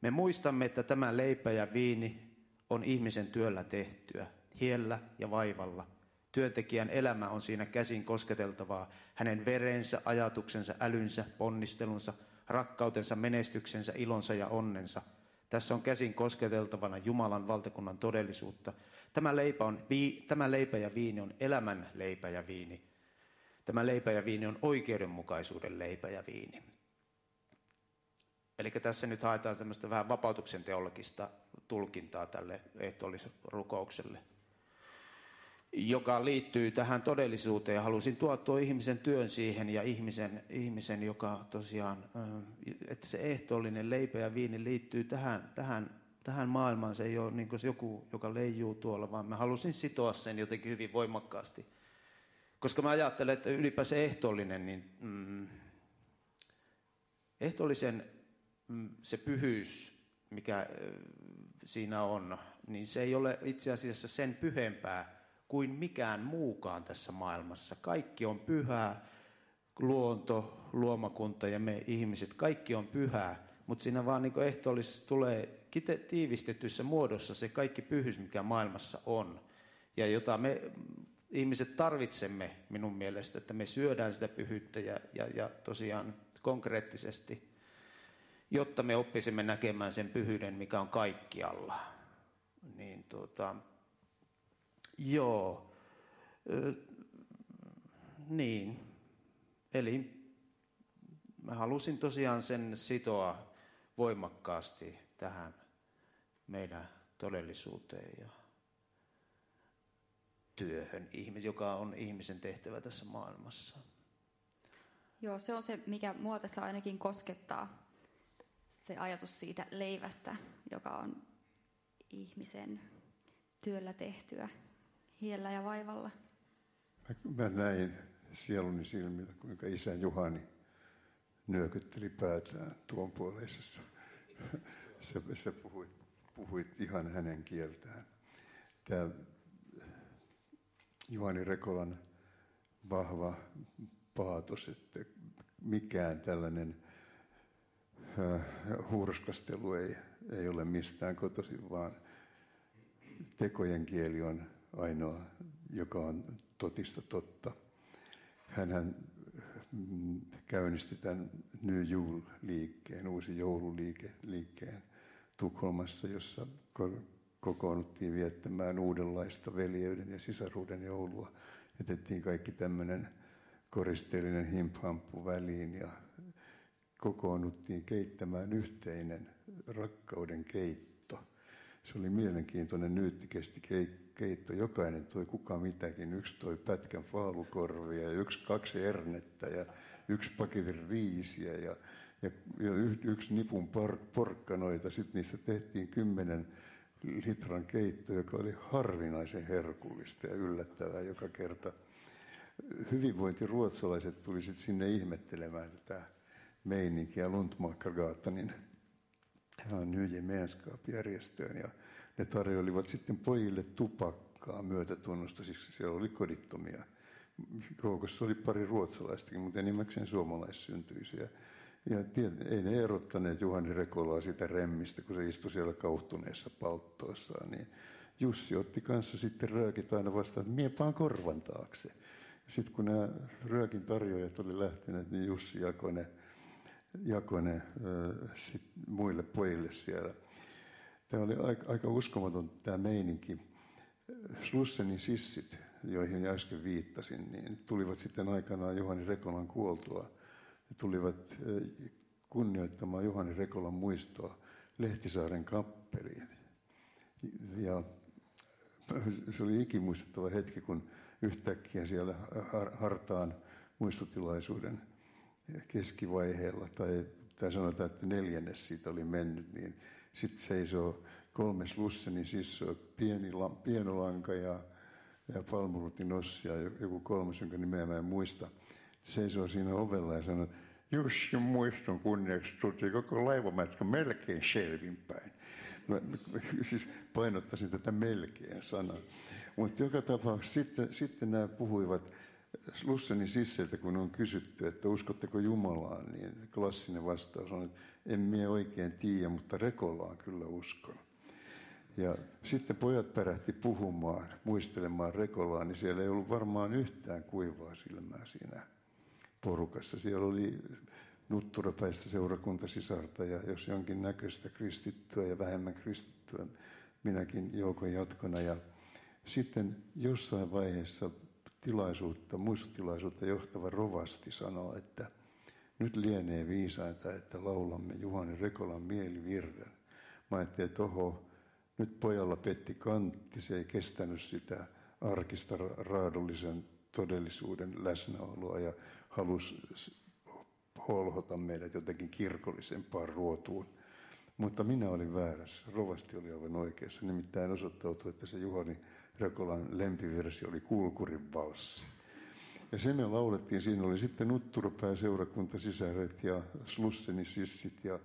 Me muistamme, että tämä leipä ja viini on ihmisen työllä tehtyä, hiellä ja vaivalla. Työntekijän elämä on siinä käsin kosketeltavaa. Hänen verensä, ajatuksensa, älynsä, ponnistelunsa, rakkautensa, menestyksensä, ilonsa ja onnensa. Tässä on käsin kosketeltavana Jumalan valtakunnan todellisuutta. Tämä leipä, on, tämä leipä ja viini on elämän leipä ja viini. Tämä leipä ja viini on oikeudenmukaisuuden leipä ja viini. Eli tässä nyt haetaan tämmöistä vähän vapautuksen teologista tulkintaa tälle ehtoollisrukoukselle, joka liittyy tähän todellisuuteen. Halusin tuoda tuo ihmisen työn siihen ja ihmisen, ihmisen joka tosiaan, että se ehtoollinen leipä ja viini liittyy tähän, tähän, tähän maailmaan. Se ei ole niin joku, joka leijuu tuolla, vaan mä halusin sitoa sen jotenkin hyvin voimakkaasti – koska mä ajattelen, että ylipäänsä ehtoollinen, niin mm, ehtoollisen mm, se pyhyys, mikä siinä on, niin se ei ole itse asiassa sen pyhempää kuin mikään muukaan tässä maailmassa. Kaikki on pyhää, luonto, luomakunta ja me ihmiset, kaikki on pyhää, mutta siinä vaan niin ehtoollisessa tulee tiivistetyssä muodossa se kaikki pyhyys, mikä maailmassa on, ja jota me ihmiset tarvitsemme minun mielestä, että me syödään sitä pyhyyttä ja, ja, ja tosiaan konkreettisesti, jotta me oppisimme näkemään sen pyhyyden, mikä on kaikkialla. Niin tuota, joo, ö, niin, eli mä halusin tosiaan sen sitoa voimakkaasti tähän meidän todellisuuteen ja työhön, joka on ihmisen tehtävä tässä maailmassa. Joo, se on se, mikä mua tässä ainakin koskettaa, se ajatus siitä leivästä, joka on ihmisen työllä tehtyä hiellä ja vaivalla. Mä, mä näin sieluni silmillä, kuinka isä Juhani nyökytteli päätään tuon puoleisessa. Sä, sä puhuit, puhuit ihan hänen kieltään. Tämä Juhani Rekolan vahva paatos, että mikään tällainen hurskastelu ei, ei ole mistään kotoisin, vaan tekojen kieli on ainoa, joka on totista totta. Hän mm, käynnisti tämän New Jule-liikkeen, uusi joululiike liikkeen Tukholmassa, jossa kokoonnuttiin viettämään uudenlaista veljeyden ja sisaruuden joulua. Jätettiin kaikki tämmöinen koristeellinen himphamppu väliin ja kokoonnuttiin keittämään yhteinen rakkauden keitto. Se oli mielenkiintoinen nyyttikesti keitto. Jokainen toi kuka mitäkin. Yksi toi pätkän faalukorvia yksi kaksi ernettä ja yksi paketin riisiä ja, ja, ja yksi nipun por, porkkanoita. Sitten niistä tehtiin kymmenen litran keitto, joka oli harvinaisen herkullista ja yllättävää joka kerta. Hyvinvointiruotsalaiset tulisit sinne ihmettelemään tätä meininkiä Lundmakargaatanin ja New järjestöön ja ne tarjoilivat sitten pojille tupakkaa myötätunnosta, siis siellä oli kodittomia. Joukossa oli pari ruotsalaistakin, mutta enimmäkseen suomalaissyntyisiä. Ja tiet, ei ne erottaneet Juhani Rekolaa siitä remmistä, kun se istui siellä kauhtuneessa palttoossaan. Niin Jussi otti kanssa sitten röökit aina vastaan, että miepaan korvan taakse. Sitten kun nämä röökin tarjoajat oli lähteneet, niin Jussi jakoi ne, jakoi ne sit muille pojille siellä. Tämä oli aika, aika uskomaton tämä meininki. Slussenin sissit, joihin äsken viittasin, niin tulivat sitten aikanaan Juhani Rekolan kuoltua. He tulivat kunnioittamaan Juhani Rekolan muistoa Lehtisaaren kappeliin. Ja se oli ikimuistettava hetki, kun yhtäkkiä siellä hartaan muistotilaisuuden keskivaiheella, tai, tai sanotaan, että neljännes siitä oli mennyt, niin sitten seisoo kolme Slussenin sissoa, pieni, pienolanka ja, ja Palmurutin ja joku kolmas, jonka nimeä mä en muista, seisoo siinä ovella ja sanoo, Jussi muiston kunniaksi tultiin koko laivamätkä melkein selvinpäin. Mä, siis painottaisin tätä melkein sanaa. Mutta joka tapauksessa sitten, sitten nämä puhuivat Lussenin sisseltä, kun on kysytty, että uskotteko Jumalaan, niin klassinen vastaus on, että en minä oikein tiedä, mutta Rekolaan kyllä uskon. Ja sitten pojat pärähti puhumaan, muistelemaan Rekolaa, niin siellä ei ollut varmaan yhtään kuivaa silmää siinä porukassa. Siellä oli nutturapäistä seurakuntasisarta ja jos jonkin näköistä kristittyä ja vähemmän kristittyä, minäkin joukon jatkona. Ja sitten jossain vaiheessa tilaisuutta, muistotilaisuutta johtava rovasti sanoo, että nyt lienee viisainta, että laulamme Juhani Rekolan mielivirren. Mä ajattelin, että oho, nyt pojalla petti kantti, se ei kestänyt sitä arkista raadollisen todellisuuden läsnäoloa ja halusi holhota meidät jotenkin kirkollisempaan ruotuun. Mutta minä olin väärässä. Rovasti oli aivan oikeassa. Nimittäin osoittautui, että se Juhani Rekolan lempiversio oli Kulkurin valssi. Ja se me laulettiin, siinä oli sitten Nutturopää sisäret ja Slussenisissit ja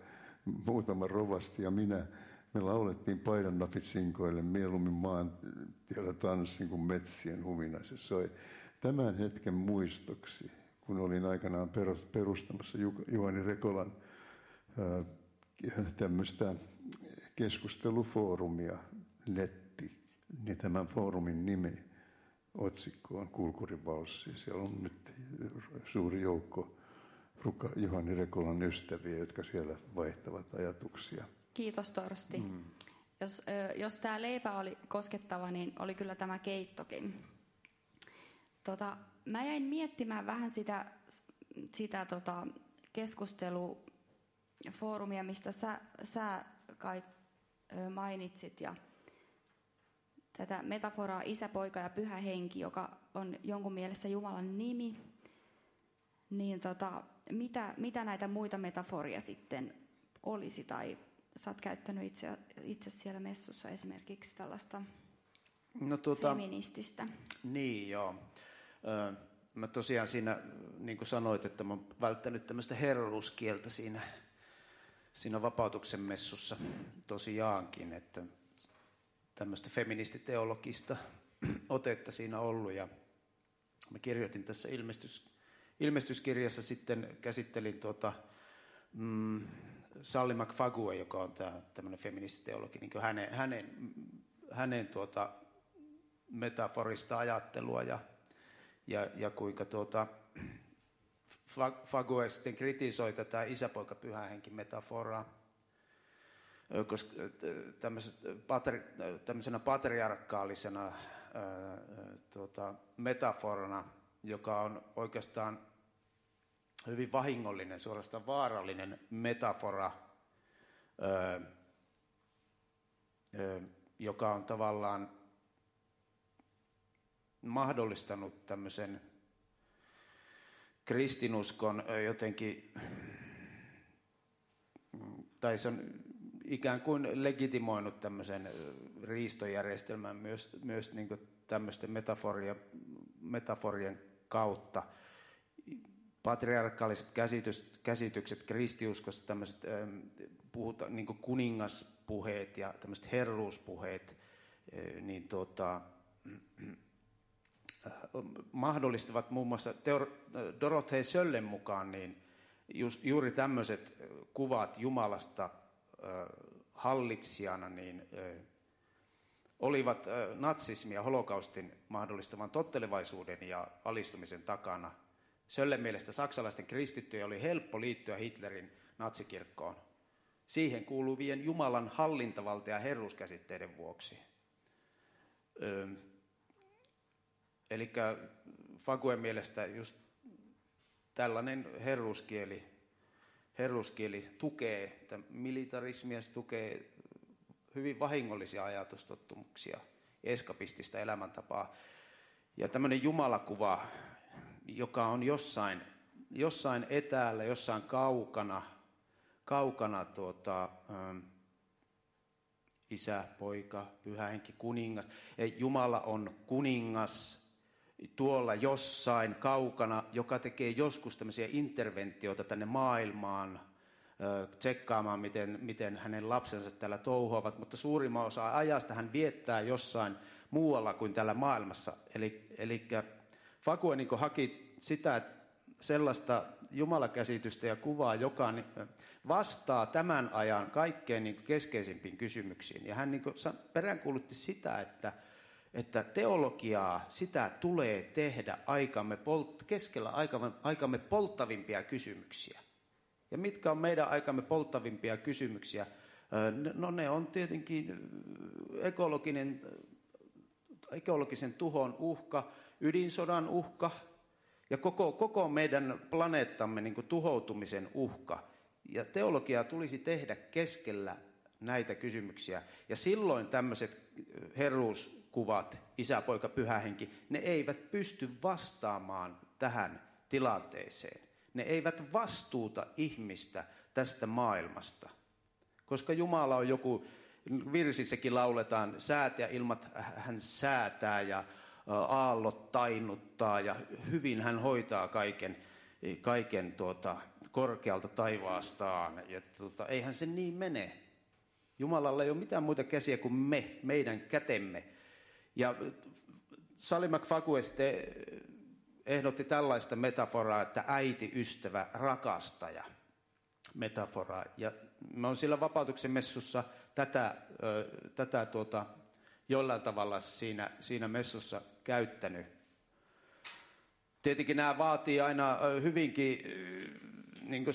muutama rovasti ja minä. Me laulettiin paidannapit sinkoille mieluummin maan tiellä tanssin kuin metsien humina se soi. Tämän hetken muistoksi, kun olin aikanaan perustamassa Juhani Rekolan tämmöistä keskustelufoorumia, netti, niin tämän foorumin nimi otsikko on Kulkurin valssi. Siellä on nyt suuri joukko Ruka Juhani Rekolan ystäviä, jotka siellä vaihtavat ajatuksia. Kiitos Torsti. Mm. Jos, jos tämä leipä oli koskettava, niin oli kyllä tämä keittokin. Tota, mä jäin miettimään vähän sitä, sitä tota, keskustelufoorumia, mistä sä, sä kai mainitsit. Ja tätä metaforaa isä, poika ja pyhä henki, joka on jonkun mielessä Jumalan nimi. Niin tota, mitä, mitä näitä muita metaforia sitten olisi? Tai sä oot käyttänyt itse, itse siellä messussa esimerkiksi tällaista no, tuota, feminististä. Niin, joo. Ö, mä tosiaan siinä, niin kuin sanoit, että mä oon välttänyt tämmöistä herruuskieltä siinä, siinä vapautuksen messussa tosiaankin, että tämmöistä feministiteologista otetta siinä ollut. Ja mä kirjoitin tässä ilmestys, ilmestyskirjassa sitten, käsittelin tuota, mm, Salli McFague, joka on tämä tämmöinen feministiteologi, niin hänen, hänen, hänen tuota, metaforista ajattelua ja, ja, ja kuinka tuota, Fague sitten kritisoi tätä isäpoika-pyhähenki metaforaa koska tämmöisenä patriarkaalisena tuota, metaforana, joka on oikeastaan hyvin vahingollinen, suorastaan vaarallinen metafora, joka on tavallaan mahdollistanut tämmöisen kristinuskon jotenkin, tai se on ikään kuin legitimoinut tämmöisen riistojärjestelmän myös, myös niin tämmöisten metaforia, metaforien kautta. patriarkaaliset käsitys, käsitykset kristiuskosta, tämmöiset puhuta, niin kuningaspuheet ja tämmöiset herruuspuheet, niin tuota, mahdollistavat muun muassa Dorothee Söllen mukaan niin juuri tämmöiset kuvat Jumalasta hallitsijana niin olivat natsismi ja holokaustin mahdollistavan tottelevaisuuden ja alistumisen takana. Söllen mielestä saksalaisten kristittyjä oli helppo liittyä Hitlerin natsikirkkoon siihen kuuluvien Jumalan hallintavalta ja herruuskäsitteiden vuoksi. Eli Faguen mielestä just tällainen herruuskieli, herruuskieli tukee militarismia, se tukee hyvin vahingollisia ajatustottumuksia, eskapistista elämäntapaa. Ja tämmöinen jumalakuva, joka on jossain, jossain etäällä, jossain kaukana, kaukana tuota, ähm, isä, poika, pyhä henki, kuningas. Ja Jumala on kuningas tuolla jossain kaukana, joka tekee joskus tämmöisiä interventioita tänne maailmaan, tsekkaamaan, miten, miten hänen lapsensa täällä touhuavat, mutta suurimman osa ajasta hän viettää jossain muualla kuin täällä maailmassa. Eli, eli Fakue niin haki sitä sellaista jumalakäsitystä ja kuvaa, joka vastaa tämän ajan kaikkein niin aikeisimpiin kysymyksiin. Ja hän niin peräänkuulutti sitä, että, että teologiaa, sitä tulee tehdä aikamme polt, keskellä aikamme, aikamme polttavimpia kysymyksiä. Ja mitkä on meidän aikamme polttavimpia kysymyksiä? No ne on tietenkin ekologinen, ekologisen tuhon uhka, ydinsodan uhka ja koko, koko meidän planeettamme niin tuhoutumisen uhka. Ja teologiaa tulisi tehdä keskellä näitä kysymyksiä. Ja silloin tämmöiset herruuskuvat, isä, poika, pyhähenki, ne eivät pysty vastaamaan tähän tilanteeseen. Ne eivät vastuuta ihmistä tästä maailmasta. Koska Jumala on joku, virsissäkin lauletaan, säät ja ilmat hän säätää ja aallot tainuttaa ja hyvin hän hoitaa kaiken, kaiken tuota, korkealta taivaastaan. Ja tuota, eihän se niin mene. Jumalalla ei ole mitään muita käsiä kuin me, meidän kätemme. Ja Sally McFague ehdotti tällaista metaforaa, että äiti, ystävä, rakastaja metaforaa. Ja mä oon sillä vapautuksen messussa tätä, tätä tuota, jollain tavalla siinä, siinä messussa käyttänyt. Tietenkin nämä vaatii aina hyvinkin niin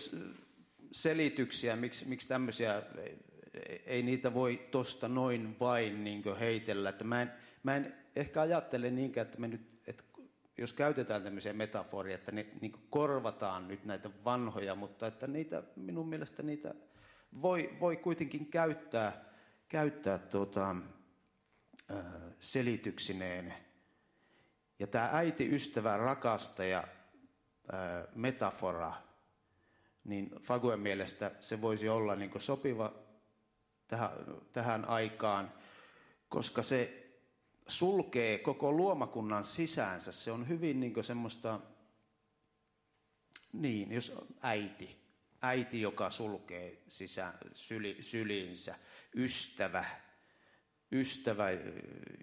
selityksiä, miksi, miksi tämmöisiä, ei, ei niitä voi tosta noin vain niin heitellä. Että mä, en, mä en ehkä ajattele niinkään, että me nyt jos käytetään tämmöisiä metaforia, että ne niin korvataan nyt näitä vanhoja, mutta että niitä, minun mielestä niitä voi, voi kuitenkin käyttää, käyttää tuota, selityksineen. Ja tämä äiti, ystävä, rakastaja metafora, niin Faguen mielestä se voisi olla niin sopiva tähän, tähän aikaan, koska se sulkee koko luomakunnan sisäänsä. Se on hyvin niin semmoista, niin, jos äiti, äiti, joka sulkee sisään, syli, syliinsä, ystävä, ystävä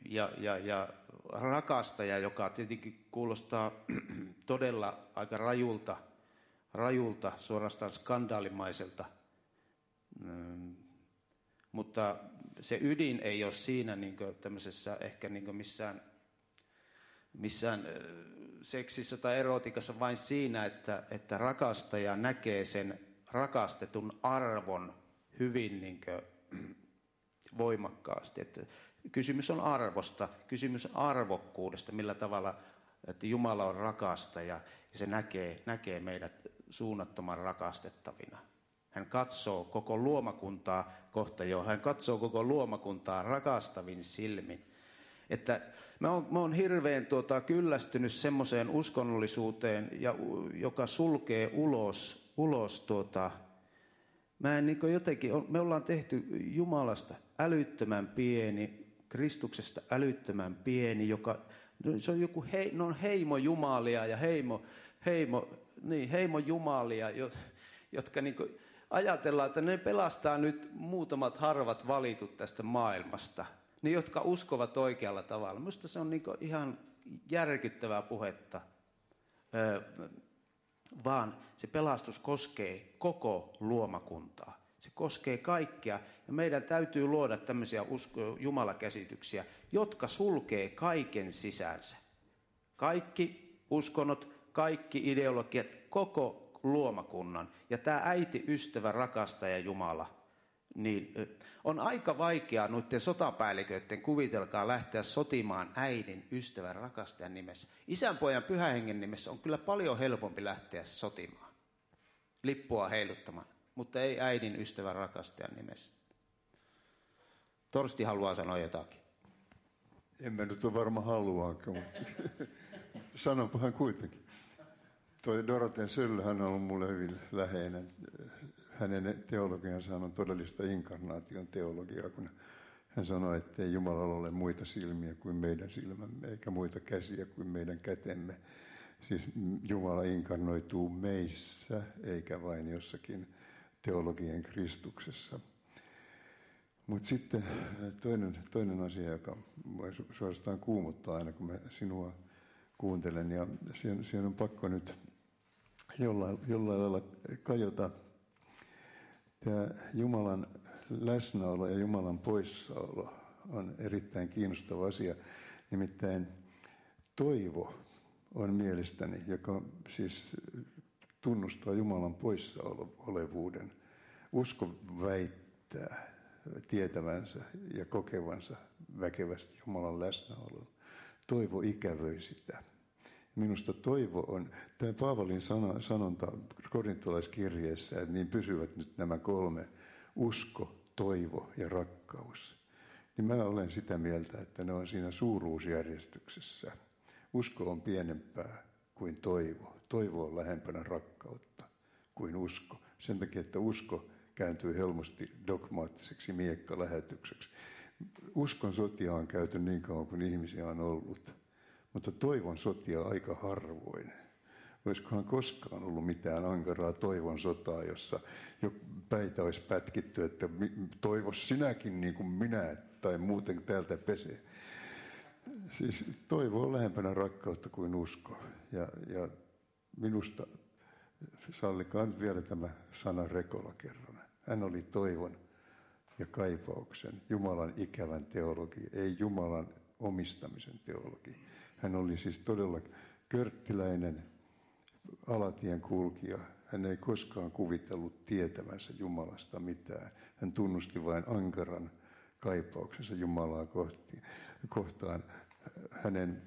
ja, ja, ja rakastaja, joka tietenkin kuulostaa todella aika rajulta, rajulta suorastaan skandaalimaiselta. Mutta se ydin ei ole siinä niin tämmöisessä ehkä niin missään, missään seksissä tai erotiikassa vain siinä, että, että rakastaja näkee sen rakastetun arvon hyvin niin voimakkaasti. Että kysymys on arvosta, kysymys on arvokkuudesta, millä tavalla että Jumala on rakastaja ja se näkee, näkee meidät suunnattoman rakastettavina. Hän katsoo koko luomakuntaa kohta jo. Hän katsoo koko luomakuntaa rakastavin silmin. Että mä oon, mä oon hirveän tuota, kyllästynyt semmoiseen uskonnollisuuteen, ja, joka sulkee ulos, ulos tuota, mä en niin jotenkin, me ollaan tehty Jumalasta älyttömän pieni, Kristuksesta älyttömän pieni, joka, se on joku, hei, ne on heimo Jumalia ja heimo, heimo niin, heimojumalia, jotka niin kuin, ajatellaan, että ne pelastaa nyt muutamat harvat valitut tästä maailmasta. Ne, jotka uskovat oikealla tavalla. Minusta se on niin ihan järkyttävää puhetta. Öö, vaan se pelastus koskee koko luomakuntaa. Se koskee kaikkia ja meidän täytyy luoda tämmöisiä usko- jumalakäsityksiä, jotka sulkee kaiken sisänsä. Kaikki uskonnot, kaikki ideologiat, koko luomakunnan. Ja tämä äiti, ystävä, rakastaja Jumala, niin on aika vaikeaa noiden sotapäälliköiden kuvitelkaa lähteä sotimaan äidin, ystävän, rakastajan nimessä. Isän, pojan, pyhähengen nimessä on kyllä paljon helpompi lähteä sotimaan, lippua heiluttamaan, mutta ei äidin, ystävän, rakastajan nimessä. Torsti haluaa sanoa jotakin. En mä nyt ole varma haluaankaan, mutta sanonpahan kuitenkin. Toi Doroten Söllöhän on ollut mulle hyvin läheinen. Hänen teologiansa on todellista inkarnaation teologiaa, kun hän sanoi, että ei Jumalalla ole muita silmiä kuin meidän silmämme, eikä muita käsiä kuin meidän kätemme. Siis Jumala inkarnoituu meissä, eikä vain jossakin teologien Kristuksessa. Mutta sitten toinen, toinen asia, joka voi suorastaan kuumuttaa aina, kun mä sinua kuuntelen, ja siihen, siihen on pakko nyt jollain, jollain lailla kajota. Tämä Jumalan läsnäolo ja Jumalan poissaolo on erittäin kiinnostava asia. Nimittäin toivo on mielestäni, joka siis tunnustaa Jumalan poissaolevuuden. Usko väittää tietävänsä ja kokevansa väkevästi Jumalan läsnäolon. Toivo ikävöi sitä. Minusta toivo on, tämä Paavalin sana, sanonta korintolaiskirjeessä, että niin pysyvät nyt nämä kolme, usko, toivo ja rakkaus. Niin mä olen sitä mieltä, että ne on siinä suuruusjärjestyksessä. Usko on pienempää kuin toivo. Toivo on lähempänä rakkautta kuin usko. Sen takia, että usko kääntyy helposti dogmaattiseksi miekkalähetykseksi. Uskon sotia on käyty niin kauan kuin ihmisiä on ollut. Mutta toivon sotia aika harvoin. Olisikohan koskaan ollut mitään ankaraa toivon sotaa, jossa jo päitä olisi pätkitty, että toivo sinäkin niin kuin minä, tai muuten täältä pesee. Siis toivo on lähempänä rakkautta kuin usko. Ja, ja minusta, sallikaa nyt vielä tämä sana Rekola kerran. Hän oli toivon ja kaipauksen, Jumalan ikävän teologi, ei Jumalan omistamisen teologi. Hän oli siis todella körttiläinen alatien kulkija. Hän ei koskaan kuvitellut tietävänsä Jumalasta mitään. Hän tunnusti vain ankaran kaipauksensa Jumalaa kohti, kohtaan. Hänen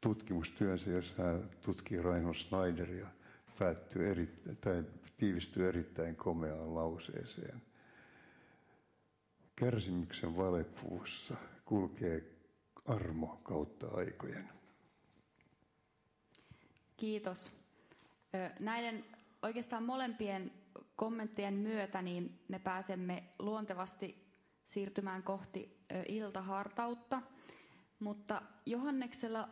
tutkimustyönsä, jossa hän tutkii Raino Schneideria, päättyy eri, tai tiivistyy erittäin komeaan lauseeseen. Kärsimyksen valepuussa kulkee armo kautta aikojen. Kiitos. Näiden oikeastaan molempien kommenttien myötä niin me pääsemme luontevasti siirtymään kohti iltahartautta, mutta Johanneksella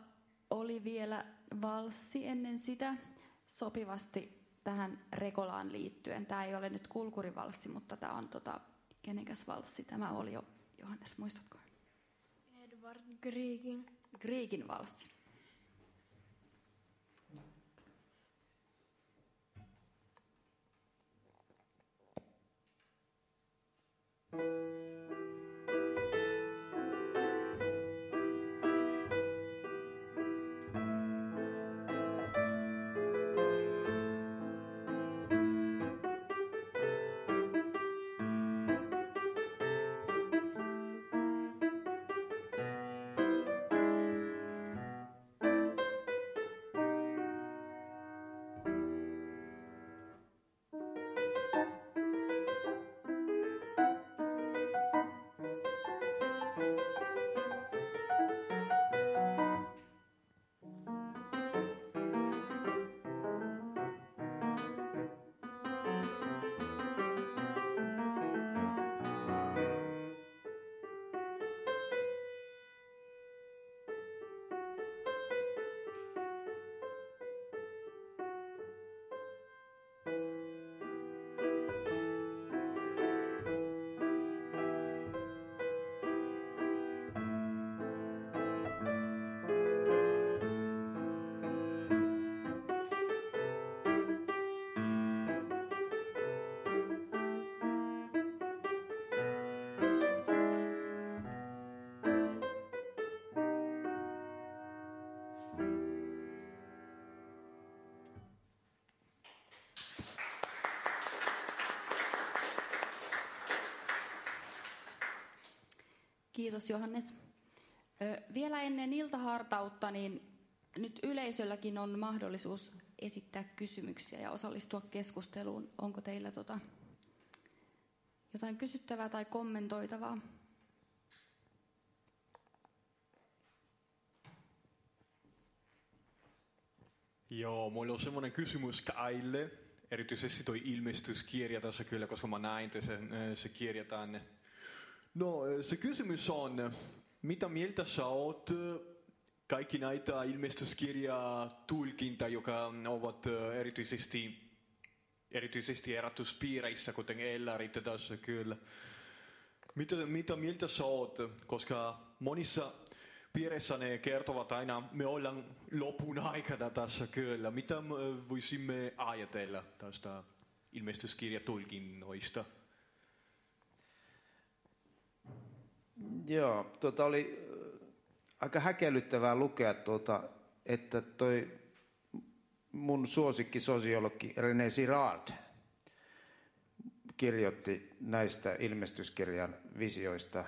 oli vielä valssi ennen sitä sopivasti tähän Rekolaan liittyen. Tämä ei ole nyt kulkurivalssi, mutta tämä on tota, kenekäs valssi tämä oli jo, Johannes, muistatko? Griikin. Griikin valssi. Kiitos Johannes. Vielä ennen iltahartautta, niin nyt yleisölläkin on mahdollisuus esittää kysymyksiä ja osallistua keskusteluun. Onko teillä tota, jotain kysyttävää tai kommentoitavaa? Joo, mulla on semmoinen kysymys Kaille. Erityisesti toi ilmestyskirja tässä kyllä, koska mä näin, että se, se kirja tänne. No, se kysymys on, mitä mieltä sä oot kaikki näitä ilmestyskirjaa tulkinta, joka ovat erityisesti, erityisesti erotuspiireissä, kuten Ellarit tässä kyllä. Mitä, mitä mieltä sä oot, koska monissa piireissä ne kertovat aina, me ollaan lopun aikana tässä kyllä. Mitä voisimme ajatella tästä ilmestyskirjatulkinnoista? Joo, tuota oli aika häkellyttävää lukea, tuota, että toi mun suosikki sosiologi René Girard kirjoitti näistä ilmestyskirjan visioista.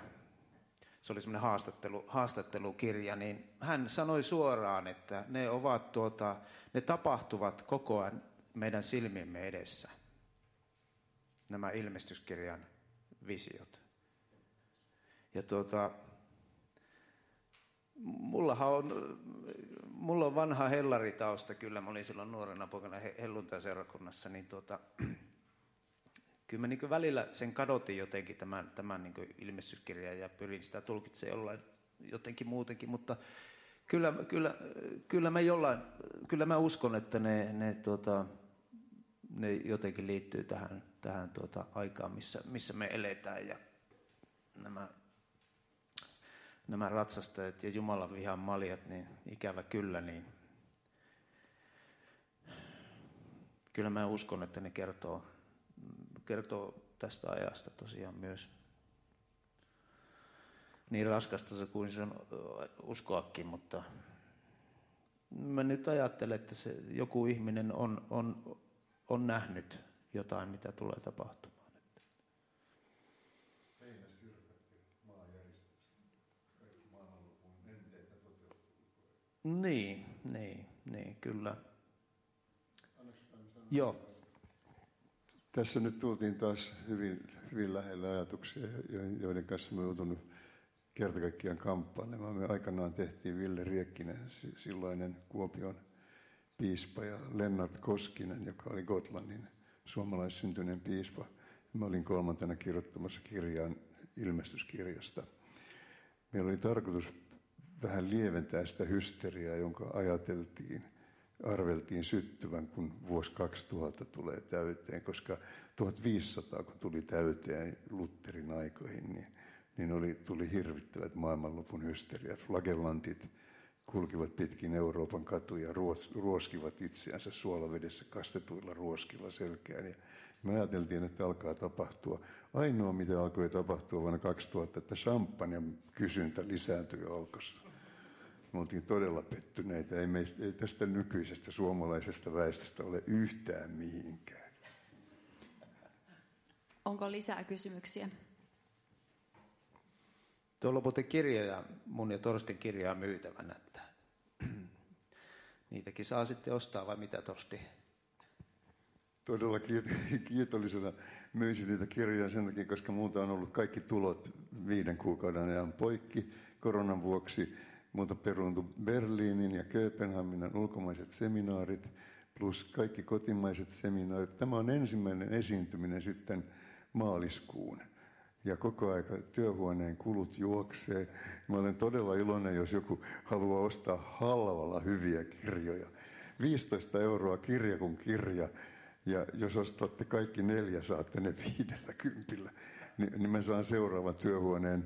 Se oli semmoinen haastattelu, haastattelukirja, niin hän sanoi suoraan, että ne, ovat tuota, ne tapahtuvat koko ajan meidän silmiemme edessä. Nämä ilmestyskirjan visiot. Ja tuota, Mullahan on, mulla on vanha hellaritausta kyllä. Mä olin silloin nuorena poikana helluntaseurakunnassa, niin tuota, kyllä mä niin välillä sen kadotin jotenkin tämän, tämän niin ilmestyskirjan ja pyrin sitä tulkitsemaan jollain jotenkin muutenkin, mutta kyllä, kyllä, kyllä, mä, jollain, kyllä mä uskon, että ne, ne, tuota, ne jotenkin liittyy tähän, tähän tuota aikaan, missä, missä me eletään ja nämä nämä ratsastajat ja Jumalan vihan maljat, niin ikävä kyllä, niin kyllä mä uskon, että ne kertoo, kertoo tästä ajasta tosiaan myös. Niin raskasta se kuin se on uskoakin, mutta mä nyt ajattelen, että se, joku ihminen on, on, on nähnyt jotain, mitä tulee tapahtumaan. Niin, niin, niin, kyllä. Joo. Tässä nyt tultiin taas hyvin, hyvin lähellä ajatuksia, joiden kanssa me joutunut kerta kaikkiaan kamppailemaan. Me aikanaan tehtiin Ville Riekkinen, silloinen Kuopion piispa, ja Lennart Koskinen, joka oli Gotlannin suomalaissyntyinen piispa. Mä olin kolmantena kirjoittamassa kirjaan ilmestyskirjasta. Meillä oli tarkoitus vähän lieventää sitä hysteriaa, jonka ajateltiin, arveltiin syttyvän, kun vuosi 2000 tulee täyteen, koska 1500 kun tuli täyteen Lutterin aikoihin, niin, niin oli, tuli hirvittävät maailmanlopun hysteriat. Flagellantit kulkivat pitkin Euroopan katuja, ruos, ruoskivat itseänsä suolavedessä kastetuilla ruoskilla selkeään. Ja me ajateltiin, että alkaa tapahtua. Ainoa, mitä alkoi tapahtua vuonna 2000, että champagnen kysyntä lisääntyi alkossa. Me oltiin todella pettyneitä. Ei, meistä, ei tästä nykyisestä suomalaisesta väestöstä ole yhtään mihinkään. Onko lisää kysymyksiä? Tuolla on muuten kirjoja, mun ja Torstin kirjaa myytävänä. Että niitäkin saa sitten ostaa vai mitä Torsti? Todella kiitollisena myisin niitä kirjoja sen takia, koska muuta on ollut kaikki tulot viiden kuukauden ajan poikki koronan vuoksi Muuta peruuntu Berliinin ja Kööpenhaminan ulkomaiset seminaarit plus kaikki kotimaiset seminaarit. Tämä on ensimmäinen esiintyminen sitten maaliskuun. Ja koko aika työhuoneen kulut juoksee. Mä olen todella iloinen, jos joku haluaa ostaa halvalla hyviä kirjoja. 15 euroa kirja kuin kirja. Ja jos ostatte kaikki neljä, saatte ne viidellä kympillä. Niin mä saan seuraavan työhuoneen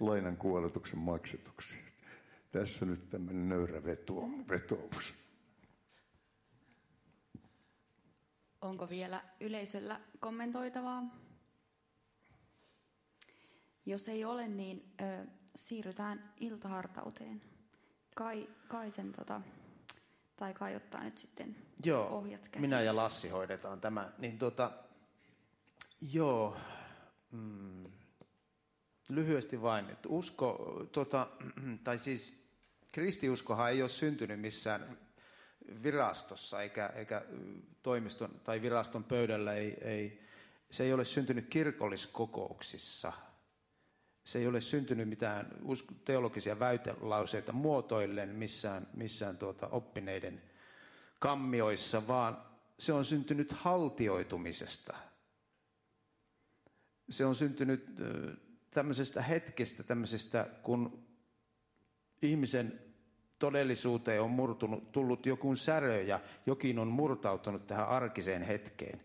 lainan kuoletuksen maksetuksi. Tässä nyt tämmöinen nöyrä vetoomus. Onko vielä yleisöllä kommentoitavaa? Jos ei ole, niin ö, siirrytään iltahartauteen. Kai, kai sen tota, tai kai ottaa nyt sitten joo, ohjat käsiin. minä ja Lassi hoidetaan tämä. Niin tota, joo, mm, lyhyesti vain, että usko, tota, tai siis kristiuskohan ei ole syntynyt missään virastossa eikä, eikä toimiston tai viraston pöydällä, ei, ei, se ei ole syntynyt kirkolliskokouksissa. Se ei ole syntynyt mitään teologisia väitelauseita muotoillen missään, missään tuota oppineiden kammioissa, vaan se on syntynyt haltioitumisesta. Se on syntynyt tämmöisestä hetkestä, tämmöisestä, kun ihmisen todellisuuteen on murtunut, tullut joku särö ja jokin on murtautunut tähän arkiseen hetkeen.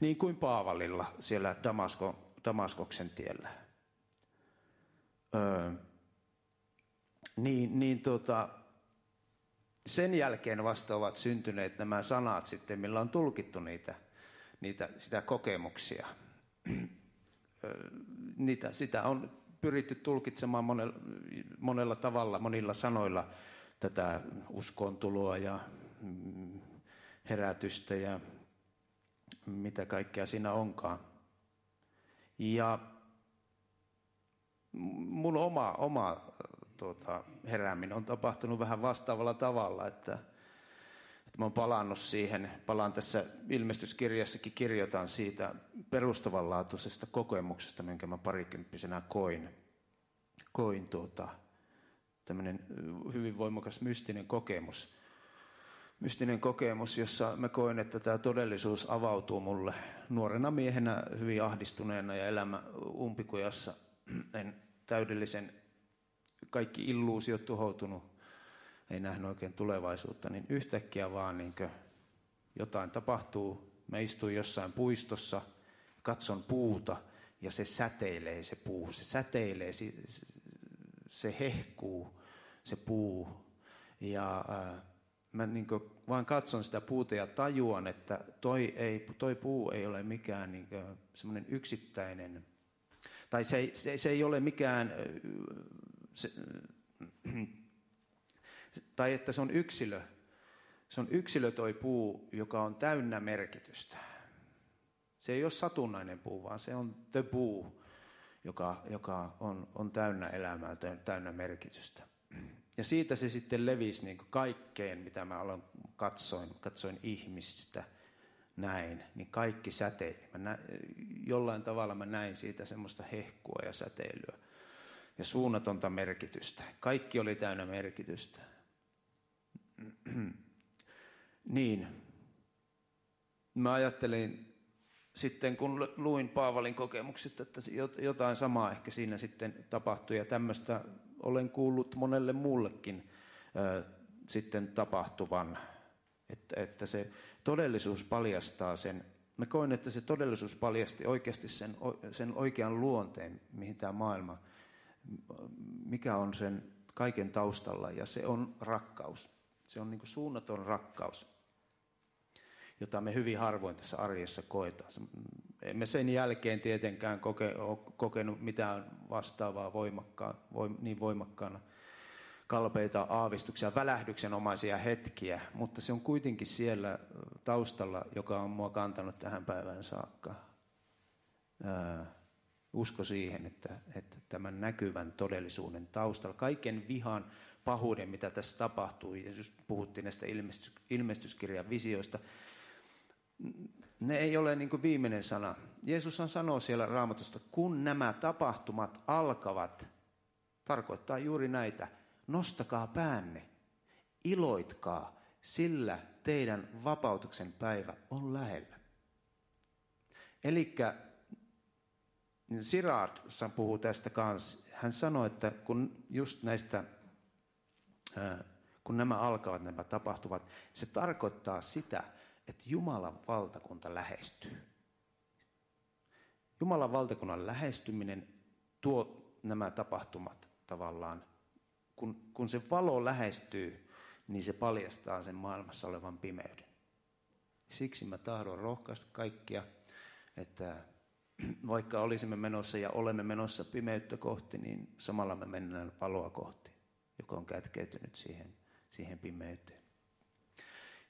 Niin kuin Paavalilla siellä Damasko, Damaskoksen tiellä. Öö, niin, niin tota, sen jälkeen vasta ovat syntyneet nämä sanat sitten, millä on tulkittu niitä, niitä sitä kokemuksia. Niitä, sitä on pyritty tulkitsemaan monella, monella tavalla, monilla sanoilla tätä uskontuloa ja mm, herätystä ja mitä kaikkea siinä onkaan. Ja mun oma, oma tuota, herääminen on tapahtunut vähän vastaavalla tavalla, että, että mä oon palannut siihen, palaan tässä ilmestyskirjassakin kirjoitan siitä perustavanlaatuisesta kokemuksesta, minkä mä parikymppisenä koin. Koin tuota, tämmöinen hyvin voimakas mystinen kokemus. Mystinen kokemus, jossa mä koin, että tämä todellisuus avautuu mulle nuorena miehenä hyvin ahdistuneena ja elämä umpikujassa. En täydellisen, kaikki illuusiot tuhoutunut, ei nähnyt oikein tulevaisuutta, niin yhtäkkiä vaan niin jotain tapahtuu. Mä istuin jossain puistossa, katson puuta ja se säteilee se puu, se säteilee, se, se hehkuu se puu. Ja äh, mä niin vaan katson sitä puuta ja tajuan, että toi, ei, toi puu ei ole mikään niin semmoinen yksittäinen, tai se, se, se ei ole mikään, se, tai että se on yksilö. Se on yksilö toi puu, joka on täynnä merkitystä. Se ei ole satunnainen puu, vaan se on the puu, joka, joka on, on täynnä elämää, täynnä merkitystä. Ja siitä se sitten levisi niin kaikkeen, mitä mä aloin katsoin, katsoin ihmistä, näin, niin kaikki säteili. Mä nä, jollain tavalla mä näin siitä semmoista hehkua ja säteilyä ja suunnatonta merkitystä. Kaikki oli täynnä merkitystä. niin. Mä ajattelin sitten, kun luin Paavalin kokemuksista, että jotain samaa ehkä siinä sitten tapahtui ja tämmöistä olen kuullut monelle muullekin ö, sitten tapahtuvan, että, että se todellisuus paljastaa sen. Mä koin, että se todellisuus paljasti oikeasti sen, sen oikean luonteen, mihin tämä maailma, mikä on sen kaiken taustalla, ja se on rakkaus. Se on niin suunnaton rakkaus, jota me hyvin harvoin tässä arjessa koetaan. Emme sen jälkeen tietenkään koke, ole kokenut mitään vastaavaa voimakkaan, voim, niin voimakkaana kalpeita aavistuksia, välähdyksenomaisia hetkiä, mutta se on kuitenkin siellä taustalla, joka on mua kantanut tähän päivään saakka. Usko siihen, että, että tämän näkyvän todellisuuden taustalla, kaiken vihan, pahuuden, mitä tässä tapahtuu, ja just puhuttiin näistä ilmestys, ilmestyskirjan visioista, ne ei ole niin kuin viimeinen sana. Jeesushan sanoo siellä raamatusta, kun nämä tapahtumat alkavat, tarkoittaa juuri näitä, nostakaa päänne, iloitkaa, sillä teidän vapautuksen päivä on lähellä. Eli Sirard puhuu tästä kanssa. Hän sanoi, että kun just näistä, kun nämä alkavat, nämä tapahtuvat, se tarkoittaa sitä, että Jumalan valtakunta lähestyy. Jumalan valtakunnan lähestyminen tuo nämä tapahtumat tavallaan. Kun, kun se valo lähestyy, niin se paljastaa sen maailmassa olevan pimeyden. Siksi mä tahdon rohkaista kaikkia, että vaikka olisimme menossa ja olemme menossa pimeyttä kohti, niin samalla me mennään valoa kohti, joka on kätkeytynyt siihen, siihen pimeyteen.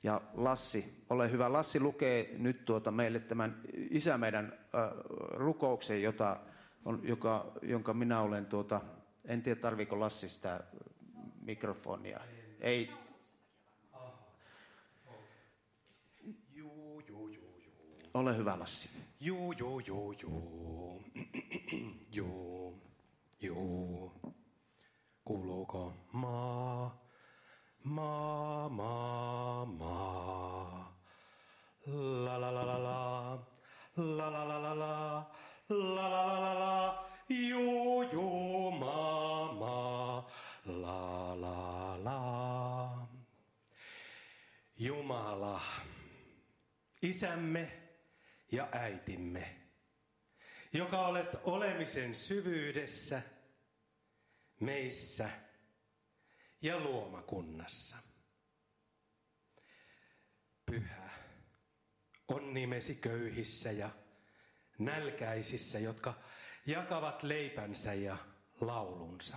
Ja Lassi, ole hyvä, Lassi lukee nyt tuota meille tämän isä meidän äh, rukouksen, jota on, joka, jonka minä olen tuota, en tiedä tarviiko Lassi sitä mikrofonia. Ei. Ole hyvä Lassi. Juu, juu, juu, juu. Isämme ja äitimme, joka olet olemisen syvyydessä, meissä ja luomakunnassa. Pyhä on nimesi köyhissä ja nälkäisissä, jotka jakavat leipänsä ja laulunsa.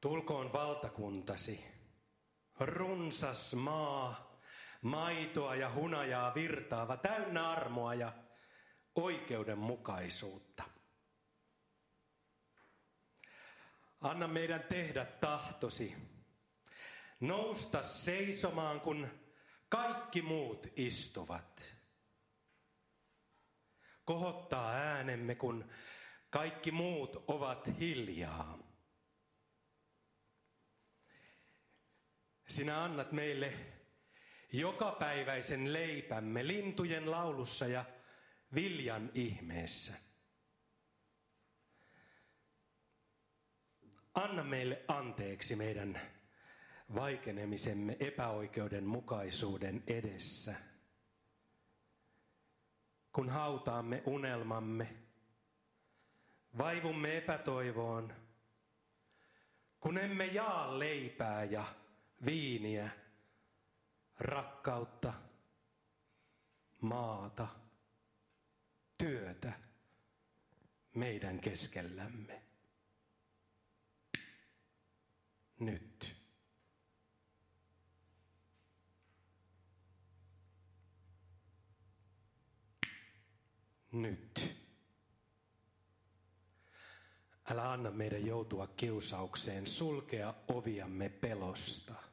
Tulkoon valtakuntasi, runsas maa, maitoa ja hunajaa virtaava, täynnä armoa ja oikeudenmukaisuutta. Anna meidän tehdä tahtosi, nousta seisomaan, kun kaikki muut istuvat. Kohottaa äänemme, kun kaikki muut ovat hiljaa. Sinä annat meille jokapäiväisen leipämme lintujen laulussa ja viljan ihmeessä. Anna meille anteeksi meidän vaikenemisemme epäoikeudenmukaisuuden edessä. Kun hautaamme unelmamme, vaivumme epätoivoon, kun emme jaa leipää ja viiniä, rakkautta, maata, työtä meidän keskellämme. Nyt. Nyt. Älä anna meidän joutua kiusaukseen, sulkea oviamme pelosta.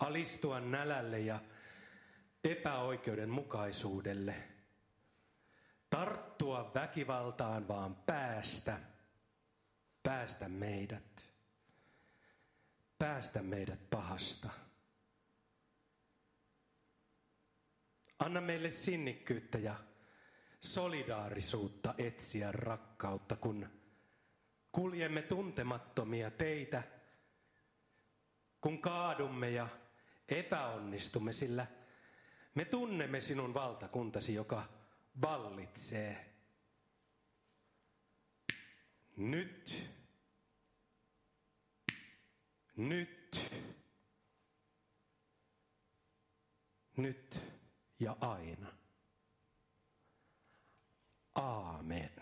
Alistua nälälle ja epäoikeudenmukaisuudelle. Tarttua väkivaltaan, vaan päästä, päästä meidät. Päästä meidät pahasta. Anna meille sinnikkyyttä ja solidaarisuutta etsiä rakkautta, kun kuljemme tuntemattomia teitä, kun kaadumme ja epäonnistumme, sillä me tunnemme sinun valtakuntasi, joka vallitsee. Nyt. Nyt. Nyt ja aina. Aamen.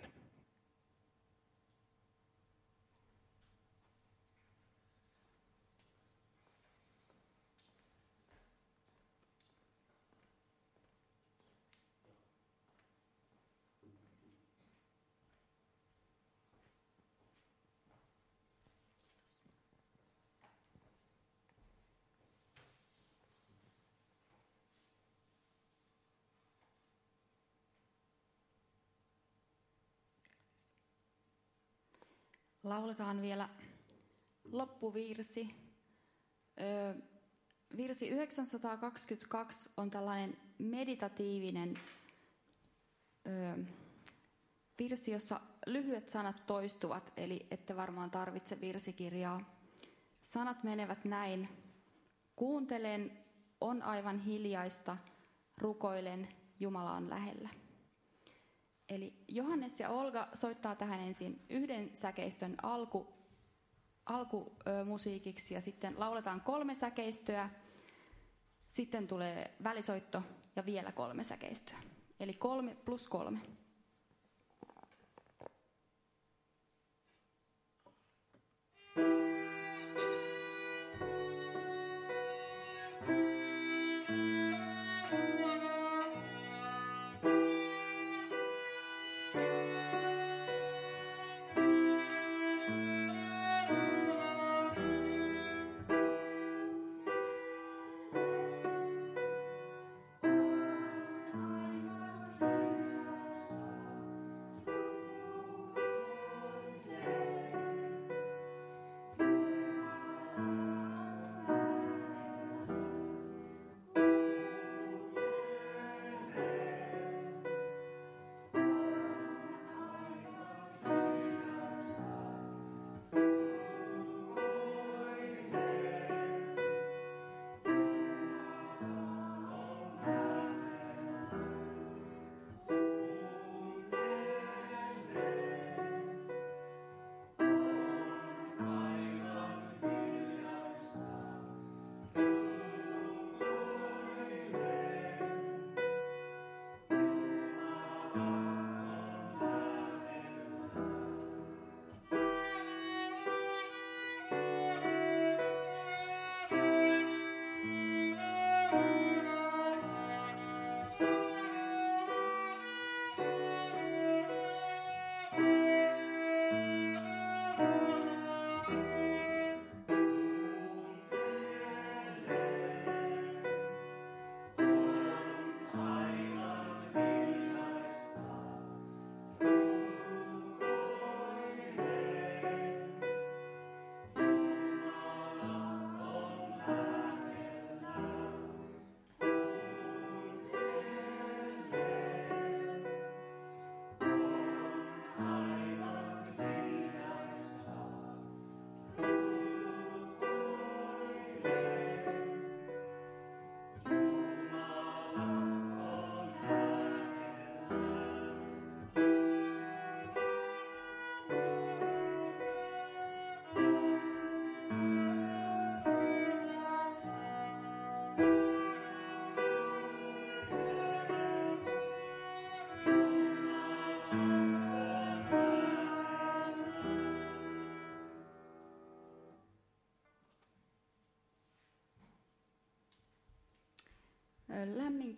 Lauletaan vielä loppuvirsi. Ö, virsi 922 on tällainen meditatiivinen ö, virsi, jossa lyhyet sanat toistuvat, eli ette varmaan tarvitse virsikirjaa. Sanat menevät näin. Kuuntelen, on aivan hiljaista, rukoilen, Jumala on lähellä. Eli Johannes ja Olga soittaa tähän ensin yhden säkeistön alku, alkumusiikiksi ja sitten lauletaan kolme säkeistöä. Sitten tulee välisoitto ja vielä kolme säkeistöä. Eli kolme plus kolme.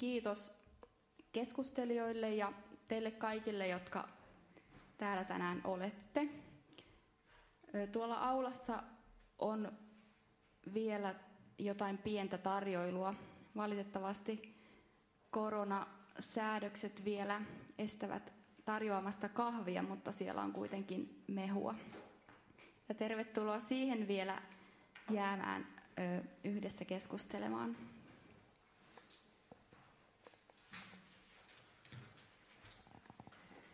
Kiitos keskustelijoille ja teille kaikille, jotka täällä tänään olette. Tuolla aulassa on vielä jotain pientä tarjoilua. Valitettavasti koronasäädökset vielä estävät tarjoamasta kahvia, mutta siellä on kuitenkin mehua. Ja tervetuloa siihen vielä jäämään yhdessä keskustelemaan.